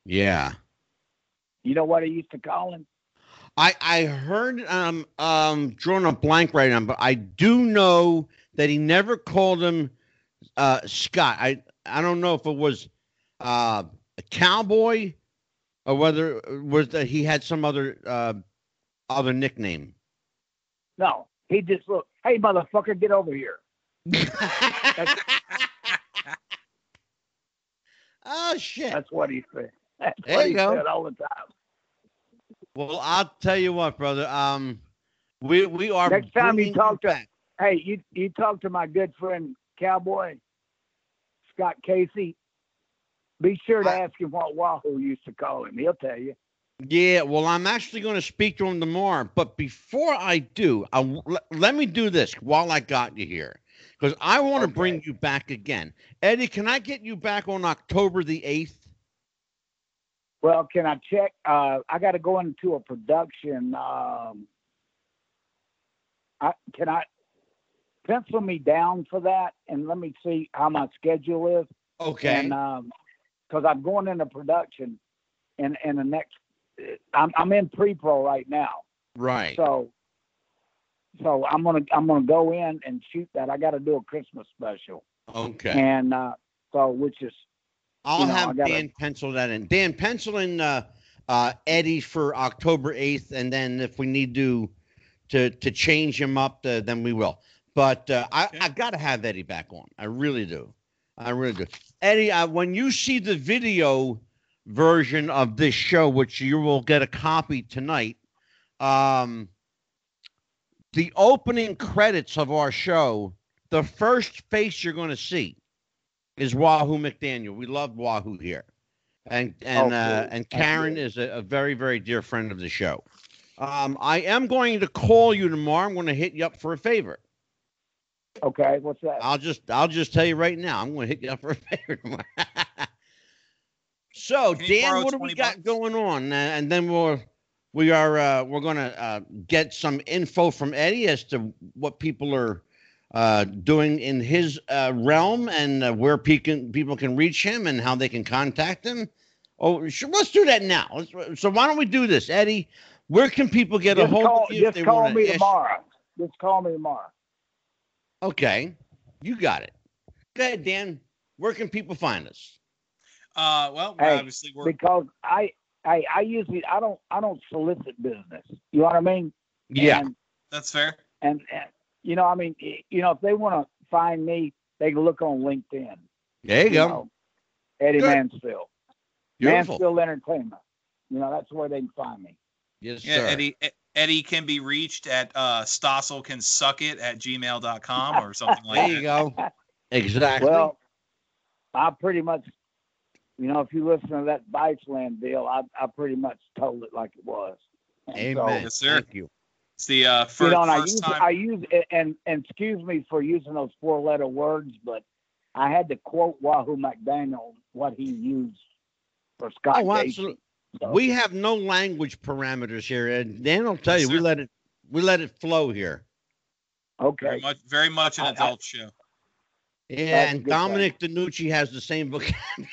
yeah. You know what he used to call him? I I heard um um drawing a blank right now, but I do know that he never called him uh Scott. I I don't know if it was uh a cowboy or whether it was that he had some other uh other nickname. No, he just looked, hey, motherfucker, get over here. [laughs] oh shit. That's what he said. That's There what you he go. said all the time. Well, I'll tell you what, brother. Um, we we are Next time you talk to- back. Hey, you you talk to my good friend Cowboy Scott Casey. Be sure to I- ask him what Wahoo used to call him. He'll tell you. Yeah, well, I'm actually going to speak to him tomorrow. But before I do, I, let, let me do this while I got you here, because I want to Okay. bring you back again. Eddie, can I get you back on October the eighth? Well, can I check? Uh, I got to go into a production. Um, I, can I pencil me down for that and let me see how my schedule is? Okay. And because I'm going into production in in the next, I'm I'm in pre-pro right now. right. So, so I'm gonna I'm gonna go in and shoot that. I got to do a Christmas special, Okay. and uh, so which is I'll you know, have gotta- Dan pencil that in. Dan, pencil in uh, uh, Eddie for October eighth, and then if we need to to to change him up, uh, then we will. But uh, I Okay. I got to have Eddie back on. I really do. I really do. Eddie, uh, when you see the video version of this show, which you will get a copy tonight, um, the opening credits of our show, the first face you're going to see is Wahoo McDaniel. We love Wahoo here, and and Oh, uh, and Karen is a, a very very dear friend of the show. Um, I am going to call you tomorrow. I'm going to hit you up for a favor. okay. What's that? I'll just I'll just tell you right now. I'm going to hit you up for a [laughs] favor tomorrow. [laughs] so Dan, what do we 20 got bucks? going on? Uh, and then we'll we are uh, we're going to uh, get some info from Eddie as to what people are uh, doing in his uh, realm and uh, where pe- can, people can reach him and how they can contact him. Oh, sure, let's do that now. Let's, so why don't we do this, Eddie? Where can people get a hold call, of you? if just they call wanna me ask- tomorrow. Just call me tomorrow. Okay, you got it. Go ahead, Dan. Where can people find us? Uh, well, Hey, obviously we're because I, I, I usually I don't I don't solicit business. You know what I mean? Yeah. And that's fair. and, and you know I mean you know if they want to find me, they can look on LinkedIn. There you go. know, Eddie Good. Mansfield. Beautiful. Mansfield Entertainment. You know that's where they can find me. Yes, Yeah, sir. Eddie Eddie can be reached at uh Stossel can suck it at gmail.com or something like There that. There you go. [laughs] Exactly. Well, I pretty much, you know, if you listen to that Viceland deal, I I pretty much told it like it was. And so, Amen. Yes, sir. Thank you. It's the uh you first, know, and I use time I use and and excuse me for using those four letter words, but I had to quote Wahoo McDaniel what he used for Scott Oh, Casey. absolutely. So, We have no language parameters here, and Dan will tell Yes, you we let it we let it flow here. Okay. very okay. much very much an I- I- adult show. Yeah, That's and good Dominic DeNucci has the same vocabulary.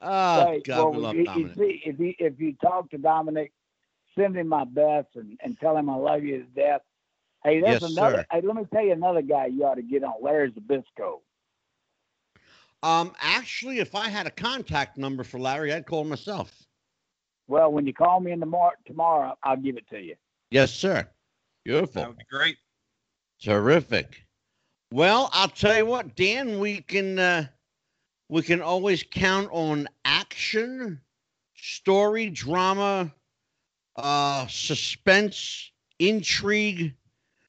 Oh [laughs] [laughs] Hey, God, we well, love you, you Dominic. see, if you if you talk to Dominic, send him my best and, and tell him I love you to death. Hey, that's Yes, another. sir. Hey, let me tell you another guy you ought to get on. Larry Zbyszko. Um, actually, if I had a contact number for Larry, I'd call myself. Well, when you call me in the mar- tomorrow, I'll give it to you. Yes, sir. Beautiful. That would be great. Terrific. Well, I'll tell you what, Dan, we can uh, we can always count on action story, drama, uh, suspense, intrigue.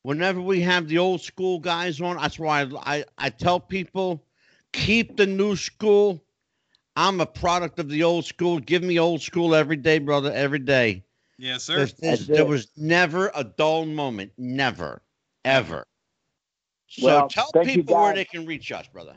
Whenever we have the old school guys on, that's why I, I, I tell people keep the new school. I'm a product of the old school. Give me old school every day, brother, every day. Yes, sir. There's- there's- there was never a dull moment. Never. Ever. So Well, tell people where they can reach us, brother.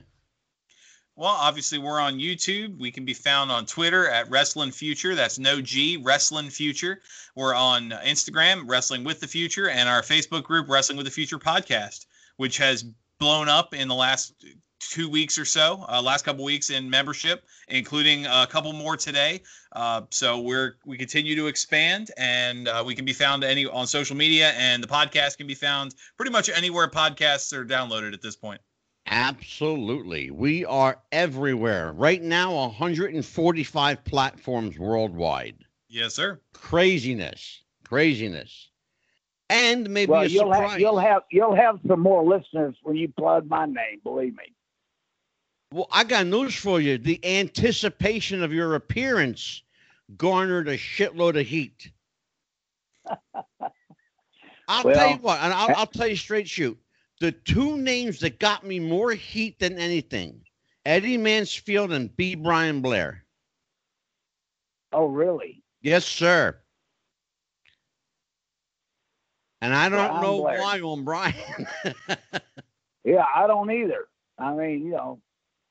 Well, obviously, we're on YouTube. We can be found on Twitter at Wrestling Future. That's no G, Wrestling Future. We're on Instagram, Wrestling with the Future, and our Facebook group, Wrestling with the Future Podcast, which has blown up in the last two weeks or so, uh, last couple weeks in membership, including a couple more today. Uh, so we're we continue to expand, and uh, we can be found any on social media, and the podcast can be found pretty much anywhere podcasts are downloaded at this point. Absolutely. We are everywhere. Right now, 145 platforms worldwide. Yes, sir. Craziness. Craziness. And maybe well, a you'll surprise. have you'll have you'll have some more listeners when you plug my name. Believe me. Well, I got news for you. The anticipation of your appearance garnered a shitload of heat. [laughs] I'll tell you what, and I'll, I'll tell you straight shoot. The two names that got me more heat than anything Eddie Mansfield and B. Brian Blair. Oh, really? Yes, sir. And I don't Brian know Blair. why on Brian. [laughs] Yeah, I don't either. I mean, you know,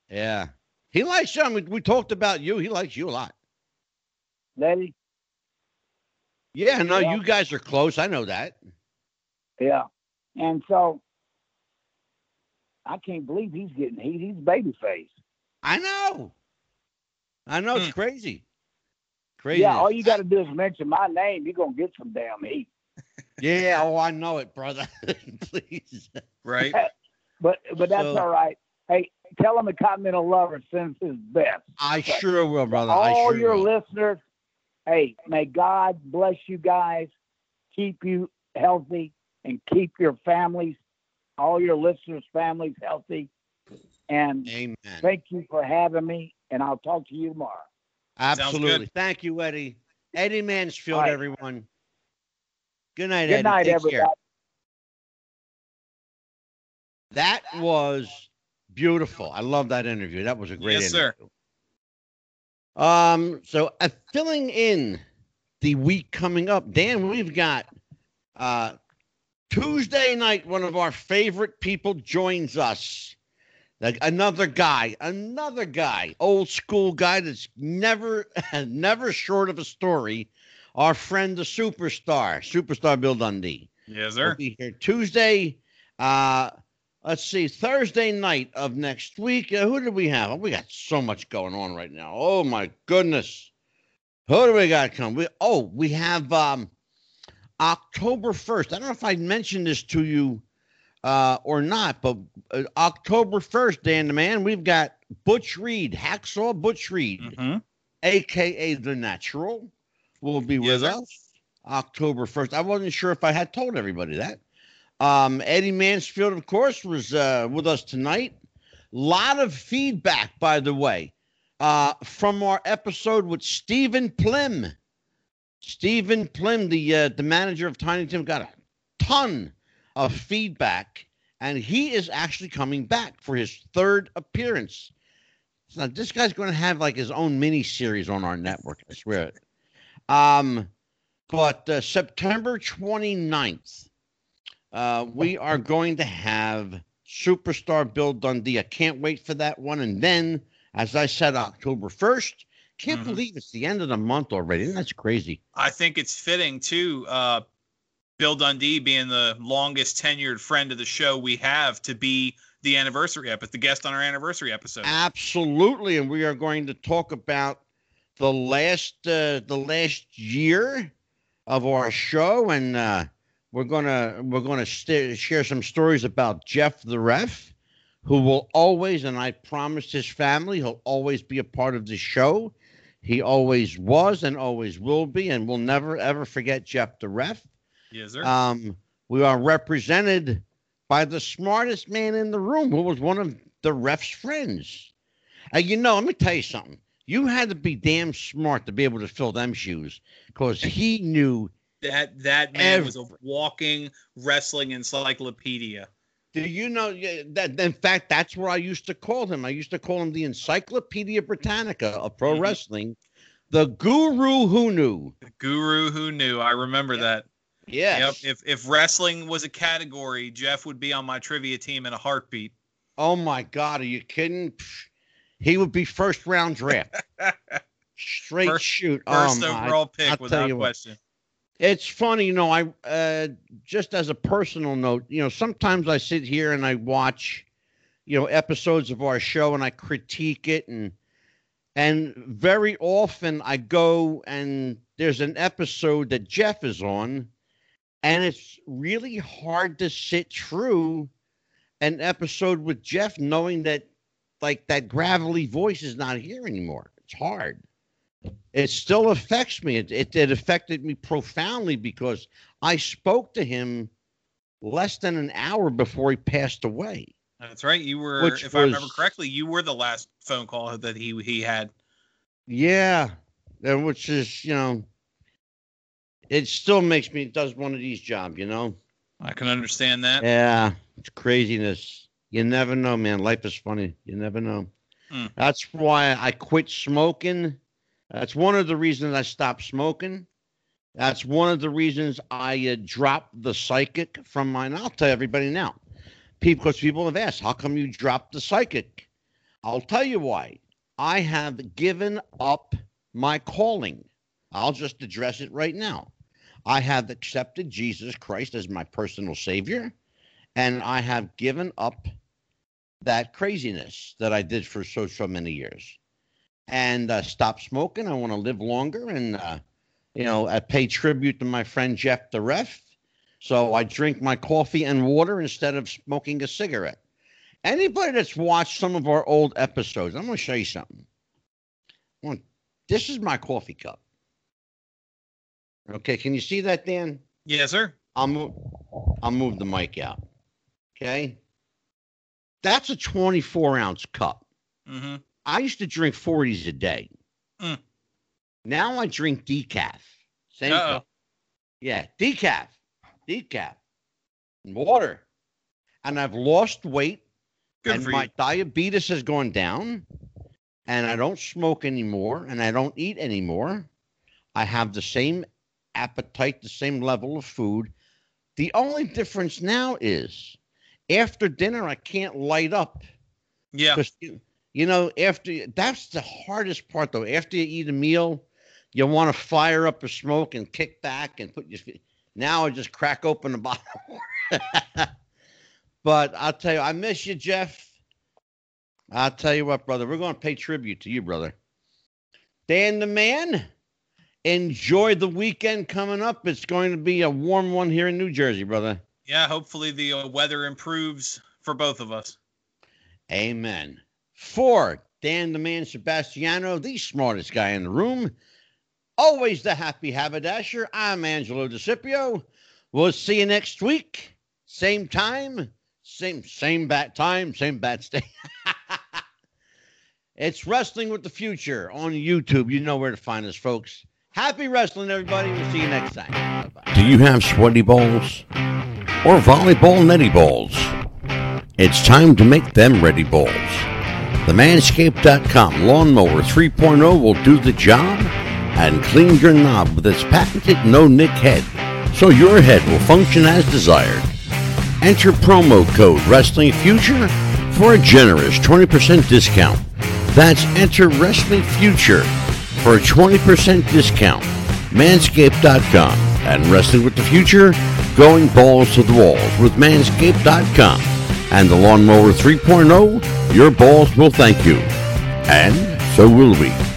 yeah. He likes you. I mean, we talked about you. He likes you a lot. Letty. Yeah, no, Yeah. you guys are close. I know that. Yeah, and so I can't believe he's getting heat. He's babyface. I know. I know. It's Hmm. crazy. Crazy. Yeah, all you got to do is mention my name. You're gonna get some damn heat. [laughs] Yeah. Oh, I know it, brother. [laughs] Please. Right. [laughs] But but that's So- all right. Hey, tell him the Continental Lover sends his best. I sure will, brother. I all sure your will. listeners, hey, may God bless you guys, keep you healthy, and keep your families, all your listeners' families healthy. And Amen. thank you for having me. And I'll talk to you tomorrow. Absolutely. Thank you, Eddie. Eddie Mansfield, All right. everyone. Good night, Eddie. Good Eddie. night, Take everybody. care. That was beautiful. I love that interview. That was a great Yes, sir. interview. Um, so uh, filling in the week coming up, Dan, we've got uh Tuesday night, one of our favorite people joins us. Like another guy, another guy, old school guy that's never [laughs] never short of a story. Our friend the superstar, superstar Bill Dundee Yes, sir. be here Tuesday. Uh, let's see, Thursday night of next week. Uh, who do we have? Oh, we got so much going on right now. Oh my goodness, who do we got come? We oh, we have um, October first. I don't know if I mentioned this to you uh, or not, but uh, October first, Dan the man, we've got Butch Reed, Hacksaw Butch Reed Mhm. aka the natural will be with sir. us october 1st i wasn't sure if i had told everybody that um, eddie mansfield of course was uh, with us tonight lot of feedback by the way uh, from our episode with stephen plim stephen plim the uh, the manager of tiny tim got a ton of feedback and he is actually coming back for his third appearance So this guy's going to have like his own mini series on our network. I swear it. Um, but uh, September 29th, uh, we are going to have superstar Bill Dundee. I can't wait for that one. And then, as I said, October 1st. Can't Mhm. believe it's the end of the month already. That's crazy. I think it's fitting too. Uh, Bill Dundee being the longest tenured friend of the show we have to be the anniversary episode, the guest on our anniversary episode. Absolutely, and we are going to talk about the last uh, the last year of our show, and uh, we're gonna we're gonna st- share some stories about Jeff the ref, who will always, and I promised his family, he'll always be a part of the show. He always was and always will be, and we'll never ever forget Jeff the ref. Yes, sir. Um, we are represented by the smartest man in the room, who was one of the ref's friends. And you know, let me tell you something. You had to be damn smart to be able to fill them shoes because he knew. That that man Ev- was a walking wrestling encyclopedia. Do you know that? In fact, that's where I used to call him. I used to call him the Encyclopedia Britannica of pro Mhm. wrestling, the guru who knew. The guru who knew. I remember that. Yeah. Yep. If if wrestling was a category, Jeff would be on my trivia team in a heartbeat. Oh my God, are you kidding? He would be first round draft. [laughs] Straight First- shoot. First oh my. overall pick I'll tell without you what. It's funny, you know, I uh just as a personal note, you know, sometimes I sit here and I watch, you know, episodes of our show and I critique it and and very often I go and there's an episode that Jeff is on and it's really hard to sit through an episode with Jeff knowing that like that gravelly voice is not here anymore. It's hard it still affects me. It, it, it affected me profoundly because I spoke to him less than an hour before he passed away. That's right. You were, if I remember correctly, you were the last phone call that he he had. Yeah, and which is you know, it still makes me does one of these jobs. You know, I can understand that. yeah, it's craziness. You never know, man. Life is funny. You never know. Hmm. That's why I quit smoking. That's one of the reasons I stopped smoking. That's one of the reasons I uh, dropped the psychic from mine. I'll tell everybody now, because people have asked, how come you dropped the psychic? I'll tell you why. I have given up my calling. I'll just address it right now. I have accepted Jesus Christ as my personal Savior, and I have given up that craziness that I did for so so many years, and uh, stop smoking. I want to live longer, and uh, you know, I pay tribute to my friend Jeff the Ref. So I drink my coffee and water instead of smoking a cigarette. Anybody that's watched some of our old episodes, I'm going to show you something. One, this is my coffee cup. Okay, can you see that, Dan? Yes, sir. I'll move. I'll move the mic out. Okay. That's a 24 ounce cup. Mm-hmm. I used to drink 40s a day. Mm. Now I drink decaf. Same Uh-oh. cup. Yeah, decaf, decaf, and water. And I've lost weight, Good and my you. diabetes has gone down, and I don't smoke anymore, and I don't eat anymore. I have the same appetite, the same level of food. The only difference now is after dinner, I can't light up. Yeah. You, know, after that's the hardest part though. After you eat a meal, you want to fire up a smoke and kick back and put your feet. Now I just crack open the [laughs] bottle. but I'll tell you, I miss you, Jeff. I'll tell you what, brother, we're going to pay tribute to you, brother. Dan the man, enjoy the weekend coming up. It's going to be a warm one here in New Jersey, brother. Yeah. Hopefully the uh, weather improves for both of us. Amen. For Dan the Man Sebastiano, the smartest guy in the room, always the happy haberdasher, I'm Angelo DeCipio. We'll see you next week. Same time, same same bat time, same bat stay. [laughs] it's Wrestling with the Future on YouTube. You know where to find us, folks. Happy wrestling, everybody. We'll see you next time. Bye-bye. Do you have sweaty balls? Or volleyball netty balls? It's time to make them ready balls. The Manscaped.com Lawnmower 3.0 will do the job and clean your knob with its patented no nick head so your head will function as desired. Enter promo code Wrestling Future for a generous 20% discount. That's enter Wrestling Future for a 20% discount. Manscaped.com and Wrestling with the Future going balls to the walls with Manscaped.com and the Lawnmower 3.0. Your balls will thank you. And so will we.